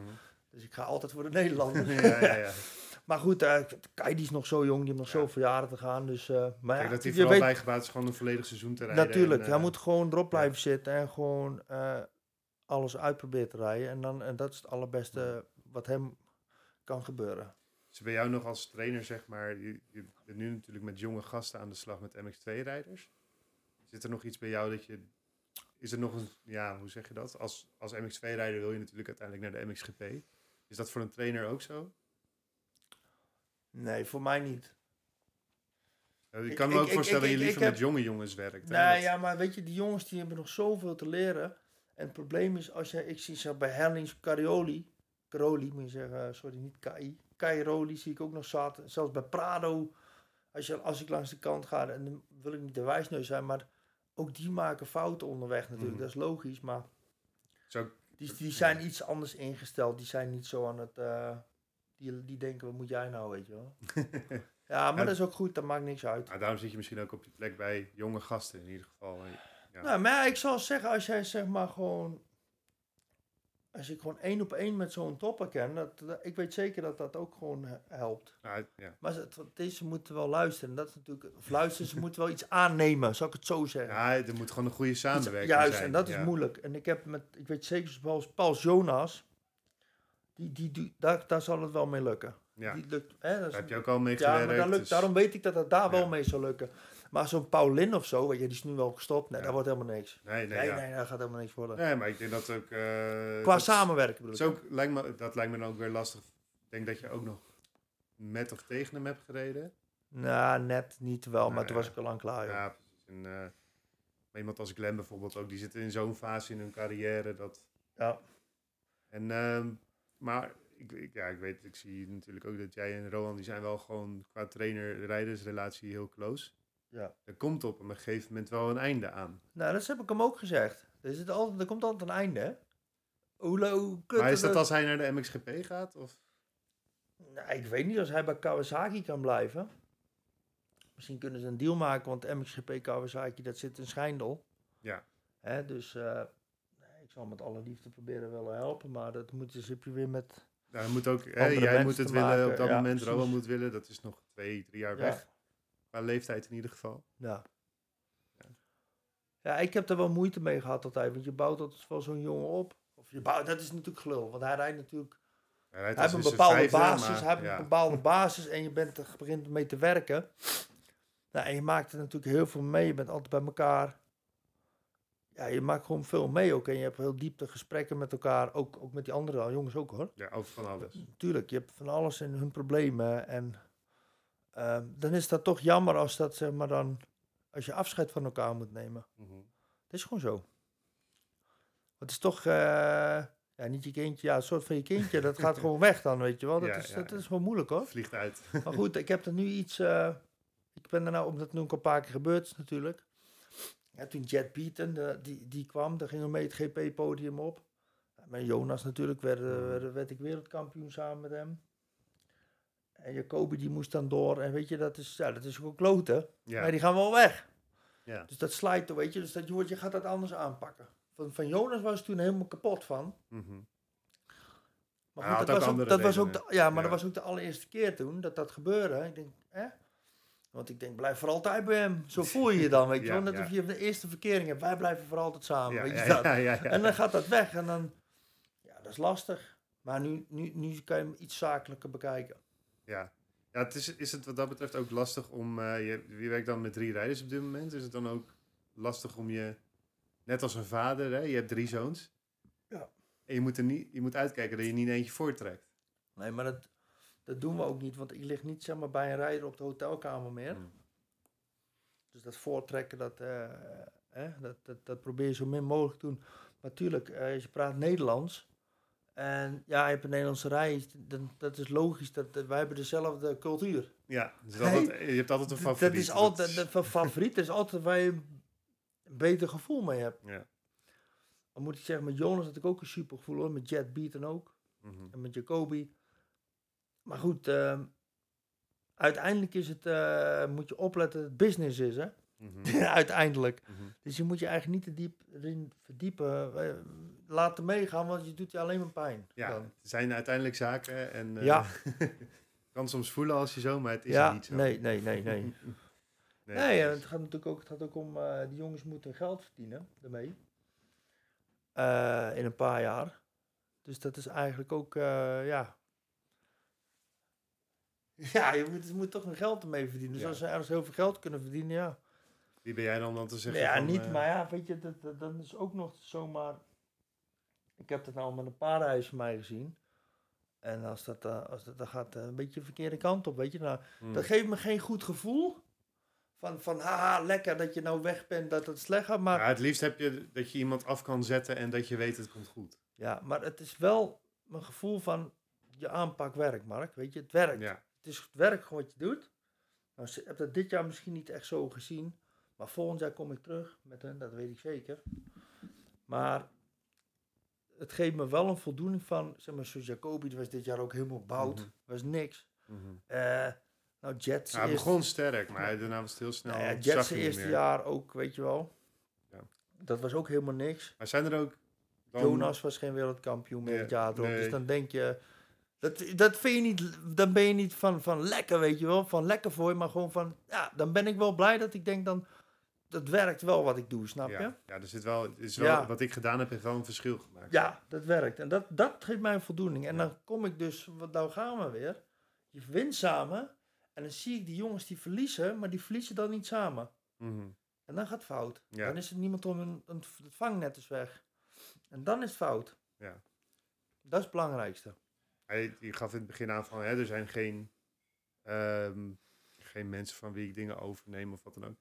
Dus ik ga altijd voor de Nederlander. ja, ja, ja. maar goed, eh, Kai die is nog zo jong, die heeft nog zoveel jaren te gaan. Dus, eh, maar Kijk, dat hij vooral weet, bijgebaat is gewoon een volledig seizoen te rijden. natuurlijk, en, hij moet gewoon erop blijven zitten en gewoon alles uitproberen te rijden. En, dan, en dat is het allerbeste wat hem kan gebeuren. Er bij jou nog als trainer, zeg maar, je, je bent nu natuurlijk met jonge gasten aan de slag met MX2-rijders. Zit er nog iets bij jou dat je, is er nog een, ja, hoe zeg je dat? Als, als MX2-rijder wil je natuurlijk uiteindelijk naar de MXGP. Is dat voor een trainer ook zo? Nee, voor mij niet. Eh, Ik Ik- kan me ook ik- voorstellen dat je liever met jonge jongens werkt. Dat- ja, maar weet je, die jongens die hebben nog zoveel te leren. En het probleem is, als je, ik zie zo bij Herlings Carioli, Caroli moet je zeggen, sorry, niet Kai. Cairoli zie ik ook nog zat. Zelfs bij Prado, als, je, als ik langs de kant ga, en dan wil ik niet de wijsneus zijn, maar ook die maken fouten onderweg natuurlijk. Mhm. Dat is logisch, maar Zo, die, die zijn iets anders ingesteld. Die zijn niet zo aan het, eh, die, die denken, wat moet jij nou, weet je wel. Ja, maar Ja. dat is ook goed, dat maakt niks uit. nou, daarom zit je misschien ook op die plek bij jonge gasten in ieder geval. Ja. Nou, maar ik zal zeggen, als jij zeg maar gewoon. Als ik gewoon één op één met zo'n topper ken, dat, dat- ik weet zeker dat dat ook gewoon he- helpt. Ja. Maar ze, deze moeten wel luisteren. Dat is natuurlijk, of luisteren, ze moeten wel iets aannemen, zal ik het zo zeggen. ja, er moet gewoon een goede Iets- samenwerking juist, zijn. en dat is moeilijk. En ik heb met, ik weet zeker, zoals Paul Jonas, die, die, die, daar, daar zal het wel mee lukken. Ja, Die lukt, hè, dat daar heb je ook al mee ja, gewerkt. maar lukt, dus- daarom weet ik dat het daar wel mee zal lukken. Maar zo'n Paulin of zo, weet je, die is nu wel gestopt. Nee, Ja. dat wordt helemaal niks. Nee, nee, Nee, ja. nee, dat gaat helemaal niks worden. Nee, maar ik denk dat ook... eh, Qua dat samenwerken bedoel ik. is ook, lijkt me, dat lijkt me dan ook weer lastig. Ik denk dat je ook nog met of tegen hem hebt gereden. Nou, net niet wel, maar Nou, toen was ik al lang klaar. Ja, precies. En, eh, maar iemand als Glenn bijvoorbeeld ook, die zitten in zo'n fase in hun carrière. Dat, Ja. en, ehm, maar ik, ik, ja, ik weet, ik zie natuurlijk ook dat jij en Rohan, die zijn wel gewoon qua trainer-rijdersrelatie heel close. Ja. Er komt op een gegeven moment wel een einde aan. Nou, dat heb ik hem ook gezegd. Er, zit altijd, er komt altijd een einde, hè? Hoe, hoe maar is het- dat als hij naar de MXGP gaat? Of? Nou, ik weet niet als hij bij Kawasaki kan blijven. Misschien kunnen ze een deal maken, want MXGP Kawasaki, dat zit in Schijndel. Ja. Hè, dus eh, ik zal met alle liefde proberen willen helpen, maar dat moet dus heb je weer met... Nou, hij moet ook, hè, jij moet het willen maken, op dat ja, moment. Rohan moet willen. Dat is nog twee, drie jaar Ja, weg. Qua leeftijd in ieder geval. ja. Ja, ik heb er wel moeite mee gehad altijd, want je bouwt altijd wel zo'n jongen op. Of je bouwt, dat is natuurlijk gelul, want hij rijdt natuurlijk Hij rijdt heeft een bepaalde vijfde, basis, maar hij heeft ja. een bepaalde basis en je bent er, begint mee te werken. Nou, en je maakt er natuurlijk heel veel mee. Je bent altijd bij elkaar. Ja, je maakt gewoon veel mee ook. En je hebt heel diepte gesprekken met elkaar. Ook, ook met die andere jongens ook hoor. Ja, over van alles. Tuurlijk, je hebt van alles in hun problemen. En ehm, dan is dat toch jammer als dat zeg maar dan... Als je afscheid van elkaar moet nemen. Mhm. Dat is gewoon zo. Want het is toch... eh, ja, niet je kindje. Ja, een soort van je kindje. Dat gaat gewoon weg dan, weet je wel. Dat, Ja, is, ja, dat is wel moeilijk hoor. Vliegt uit. Maar goed, ik heb er nu iets. eh, ik ben er nou, omdat het nu ook een paar keer gebeurd is natuurlijk. Ja, toen Jet Beaton, de, die, die kwam, daar gingen we mee het GP-podium op. Met Jonas natuurlijk werd, Mhm. werd, werd ik wereldkampioen samen met hem. En Jacobi die moest dan door. En weet je, dat is, ja, dat is gewoon kloten. Ja. Maar die gaan wel weg. Ja. Dus dat slijt, weet je. Dus dat, je, wordt- je gaat dat anders aanpakken. Van, van Jonas was toen helemaal kapot van. Mhm. Maar goed, dat, ook was ook, dat was ook de, ja, maar Ja. dat was ook de allereerste keer toen dat dat gebeurde. Ik denk, hè? Want ik denk, blijf voor altijd bij hem. Zo voel je je dan, weet je wel. Net ja. of je de eerste verkering hebt. Wij blijven voor altijd samen, weet je dat. ja, ja, ja. En dan gaat dat weg en dan... Ja, dat is lastig. Maar nu, nu, nu kan je hem iets zakelijker bekijken. Ja, ja het is, is het wat dat betreft ook lastig om... eh, je, je werkt dan met drie rijders op dit moment. Is het dan ook lastig om je... Net als een vader, hè, je hebt drie zoons. Ja. En je moet, er niet, je moet uitkijken dat je niet eentje voortrekt. Nee, maar dat, dat doen we ook niet. Want ik lig niet zeg maar, bij een rijder op de hotelkamer meer. Mm. Dus dat voortrekken, dat, eh, hè, dat, dat, dat probeer je zo min mogelijk te doen. Maar natuurlijk, eh, als je praat Nederlands... En ja, je hebt een Nederlandse rij, dan, dat is logisch. Dat, dat- wij hebben dezelfde cultuur. Ja, dus altijd, je hebt altijd een favoriet. Dat is altijd de fa- favoriet. Dat is altijd waar je een beter gevoel mee hebt. Ja. Dan moet ik zeggen, met Jonas had ik ook een super gevoel hoor. Met Jet Beaton ook. Mhm. En met Jacoby. Maar goed, ehm, uiteindelijk is het, eh, moet je opletten, dat het business is hè. Mhm. uiteindelijk. Mhm. Dus je moet je eigenlijk niet te diep erin verdiepen. Laten meegaan, want je doet je alleen maar pijn. Ja, dan. het zijn uiteindelijk zaken en eh, Ja. kan soms voelen als je zo, maar het is ja, niet zo. nee, nee, nee, nee. Nee, Nee, en het gaat natuurlijk ook, het gaat ook om, eh die jongens moeten geld verdienen daarmee. Eh, in een paar jaar. Dus dat is eigenlijk ook, ja. Ja, je moet, je moet toch een geld ermee verdienen. Dus Ja. als ze ergens heel veel geld kunnen verdienen, ja. Wie ben jij dan dan te zeggen ja, van, niet, maar ja, weet je, dat, dat, dat is ook nog zomaar... Ik heb dat nou met een paar reis van mij gezien. En als dat, eh, als dat, dat gaat eh, een beetje de verkeerde kant op, weet je. Nou, mm, dat geeft me geen goed gevoel. Van, van haha, lekker dat je nou weg bent, dat het slecht gaat. Maar, ja, het liefst heb je dat je iemand af kan zetten en dat je weet het komt goed. ja, maar het is wel mijn gevoel van je aanpak werkt, Mark. Weet je, het werkt. Ja, Het is het werk gewoon wat je doet. Nou, ik heb dat dit jaar misschien niet echt zo gezien. Maar volgend jaar kom ik terug met hen, dat weet ik zeker. Maar het geeft me wel een voldoening van, zeg maar, zoals Jacobi, die was dit jaar ook helemaal bout. Mhm. was niks. mhm. Eh nou, Jets. Ja, hij begon sterk, maar hij- daarna was het heel snel. nou ja, Jets eerste meer. jaar ook, weet je wel. Ja. Dat was ook helemaal niks. Maar zijn er ook... dan- Jonas was geen wereldkampioen meer Ja, het jaar erop. nee. Dus dan denk je, dat, dat vind je niet, dan ben je niet van, van lekker, weet je wel. Van lekker voor je, maar gewoon van, ja, dan ben ik wel blij dat ik denk dan, dat werkt wel wat ik doe, snap je? Ja, er zit wel, is wel, Ja. wat ik gedaan heb, heeft wel een verschil gemaakt. Ja, dat werkt. En dat, dat geeft mij een voldoening. En Ja. dan kom ik dus, wat nou gaan we weer. Je wint samen. En dan zie ik die jongens die verliezen, maar die verliezen dan niet samen. Mhm. En dan gaat het fout. Dan is er niemand om een, een, het vangnet is weg. En dan is het fout. Ja. Dat is het belangrijkste. Hij, je gaf in het begin aan van, hè, er zijn geen, ehm, geen mensen van wie ik dingen overneem of wat dan ook.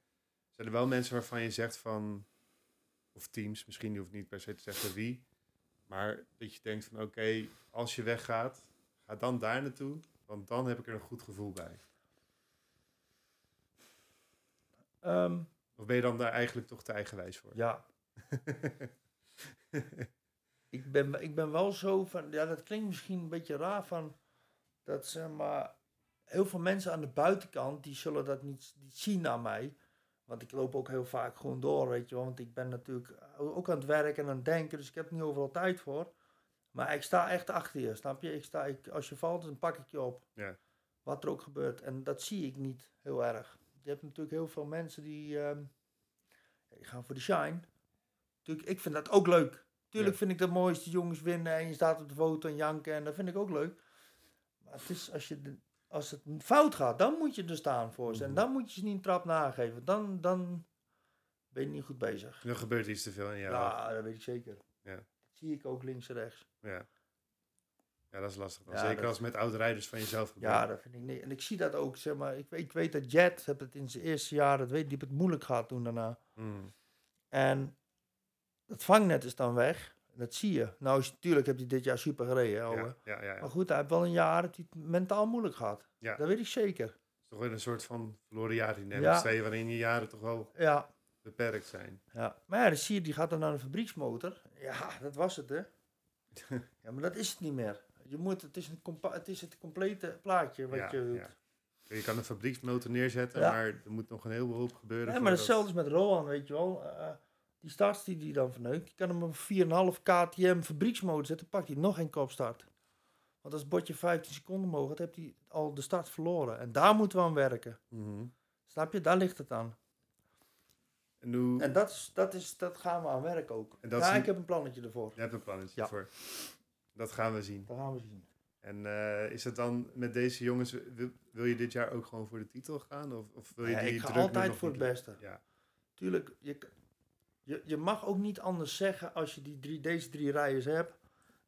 Zijn er wel mensen waarvan je zegt van, of teams, misschien je hoeft niet per se te zeggen wie, maar dat je denkt van, oké, als je weggaat, ga dan daar naartoe, want dan heb ik er een goed gevoel bij. Ehm, Of ben je dan daar eigenlijk toch te eigenwijs voor? ja. ik, ben, ik ben wel zo van, ja, dat klinkt misschien een beetje raar van, dat zeg maar, heel veel mensen aan de buitenkant, die zullen dat niet, niet zien aan mij. Want ik loop ook heel vaak gewoon door, weet je wel. Want ik ben natuurlijk ook aan het werken en aan het denken, dus ik heb niet overal tijd voor. Maar ik sta echt achter je, snap je? Ik sta, ik, als je valt, dan pak ik je op. Ja. Wat er ook gebeurt. En dat zie ik niet heel erg. Je hebt natuurlijk heel veel mensen die, ehm, die gaan voor de shine. Tuurlijk, ik vind dat ook leuk. Tuurlijk Ja. vind ik dat mooi als die jongens winnen en je staat op de foto en janken. En dat vind ik ook leuk. Maar het is als, je de, als het fout gaat, dan moet je er staan voor ze. En Mhm. dan moet je ze niet een trap nageven. Dan, dan ben je niet goed bezig. Er gebeurt iets te veel in Ja, jou. dat weet ik zeker. Ja. Dat zie ik ook links en rechts. Ja. ja, dat is lastig. Ja, Zeker dat- als met oude rijders van jezelf gebeurt. Ja, dat vind ik niet. En ik zie dat ook, zeg maar. Ik, weet- ik weet dat Jet, heb het in zijn eerste jaar, dat weet, die het moeilijk gehad toen daarna. Mm. En het vangnet is dan weg. Dat zie je. Nou, is, natuurlijk heb hij dit jaar super gereden. hè, ouwe. ja, ja, ja, ja. Maar goed, hij heeft wel een jaar heeft hij het mentaal moeilijk gehad. Dat weet ik zeker. Het is toch weer een soort van verloren jaar in twee waarin je jaren toch wel Ja, beperkt zijn. ja. Maar ja, dan zie je, die gaat dan naar een fabrieksmotor. Ja, dat was het, hè. ja, maar dat is het niet meer. Je moet, het, is een het is het complete plaatje wat je doet. ja. Je kan een fabrieksmotor neerzetten, maar er moet nog een heleboel op gebeuren. Ja, maar hetzelfde is met Rohan, weet je wel. Eh, die starts die die dan verneukt, je kan hem op 4,5 KTM fabrieksmode zetten, pakt hij nog geen kopstart. Want als het bordje 15 seconden mogen, dan heeft hij al de start verloren. En daar moeten we aan werken. Mhm. Snap je? Daar ligt het aan. En hoe... En dat, is, dat, is, dat gaan we aan werken ook. En dat ja, een- ik heb een plannetje ervoor. Je hebt een plannetje Ja. voor. Dat gaan we zien. Dat gaan we zien. En eh, is het dan met deze jongens, wil, wil je dit jaar ook gewoon voor de titel gaan? Of, of wil je Ja, die ik ga altijd nog voor het beste. Ja, Tuurlijk, je, je, je mag ook niet anders zeggen als je die drie, deze drie rijders hebt.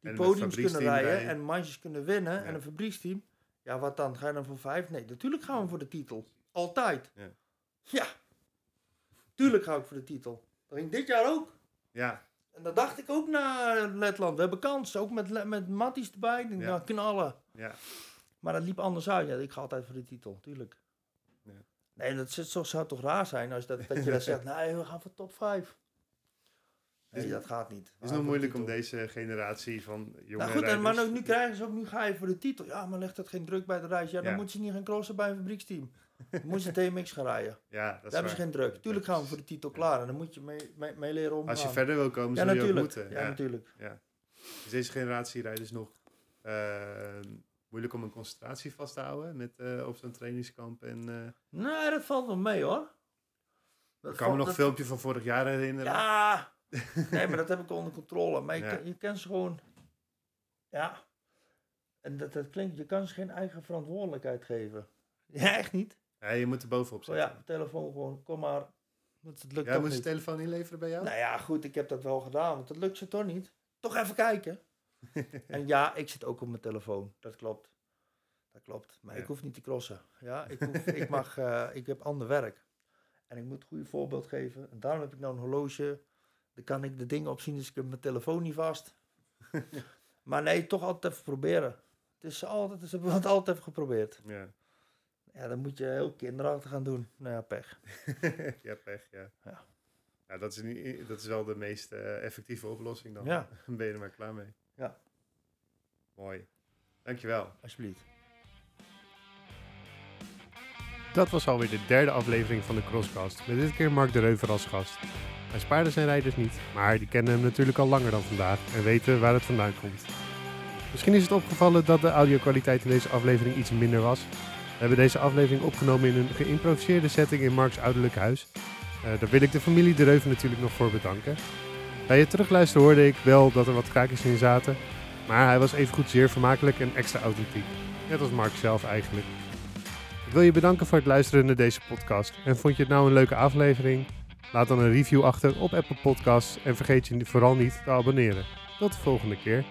Die En podiums kunnen rijden rijden. en mandjes kunnen winnen Ja. en een fabrieksteam. Ja, wat dan? Ga je dan voor vijf? Nee, natuurlijk gaan we voor de titel. Altijd. Ja. Ja. Tuurlijk ga ik voor de titel. Dat ging dit jaar ook. ja, En dat dacht ik ook naar Letland. We hebben kans. Ook met, met Matties erbij. Ik denk, Ja. knallen. ja. Maar dat liep anders uit. Ja, ik ga altijd voor de titel, tuurlijk. Ja. Nee, dat zou toch raar zijn als dat, dat je dan zegt, nee, we gaan voor top 5. Nee, dat gaat niet. Het is nog de moeilijk om deze generatie van jonge Nou goed, maar nu, krijgen ze ook, nu ga je voor de titel. Ja, maar legt het geen druk bij de reis. Ja, dan Ja. moeten ze niet gaan crossen bij een fabrieksteam. Dan moeten ze TMX gaan rijden. Ja, dat Daar is hebben ze geen druk. Tuurlijk gaan we voor de titel klaar. En dan moet je mee, mee, mee leren omgaan. Als je verder wil komen, ja, zul je ook moeten. Ja, Ja, natuurlijk. Is deze generatie rijders nog eh, moeilijk om een concentratie vast te houden met, eh, op zo'n trainingskamp? En, eh, Nee, dat valt wel mee hoor. Dat ik kan me nog een dat- filmpje van vorig jaar herinneren. Ja, nee, maar dat heb ik onder controle. Maar je, Ja. kan, je kan ze gewoon, ja, en dat, dat klinkt, je kan ze geen eigen verantwoordelijkheid geven. Ja, echt niet. Ja, je moet er bovenop zitten. ja, telefoon gewoon, kom maar. Want het lukt Jij toch moest niet. de telefoon inleveren bij jou? Nou ja, goed, ik heb dat wel gedaan, want dat lukt ze toch niet. Toch even kijken. en ja, ik zit ook op mijn telefoon, dat klopt. Dat klopt, maar Ja. ik hoef niet te crossen. Ja, ik, hoef, ik, mag, eh, ik heb ander werk. En ik moet het goede voorbeeld geven. En daarom heb ik nou een horloge. Dan kan ik de dingen opzien, dus ik heb mijn telefoon niet vast. maar nee, toch altijd even proberen. Het is altijd, ze hebben het altijd even geprobeerd. Ja. Ja, dan moet je heel kinderachtig gaan doen. Nou ja, pech. ja, pech, ja. Ja. Ja, dat, is niet, dat is wel de meest eh, effectieve oplossing dan. Ja. Dan ben je er maar klaar mee. Ja. Mooi. Dankjewel. Alsjeblieft. Dat was alweer de derde aflevering van de Crosscast. Met dit keer Mark de Reuver als gast. Hij spaarde zijn rijders niet, maar die kennen hem natuurlijk al langer dan vandaag en weten waar het vandaan komt. Misschien is het opgevallen dat de audio-kwaliteit in deze aflevering iets minder was. We hebben deze aflevering opgenomen in een geïmproviseerde setting in Marks ouderlijk huis. Eh, daar wil ik de familie de Reuven natuurlijk nog voor bedanken. Bij het terugluisteren hoorde ik wel dat er wat kraakjes in zaten, maar hij was evengoed zeer vermakelijk en extra authentiek. Net als Mark zelf eigenlijk. Ik wil je bedanken voor het luisteren naar deze podcast. En vond je het nou een leuke aflevering? Laat dan een review achter op Apple Podcasts en vergeet je vooral niet te abonneren. Tot de volgende keer.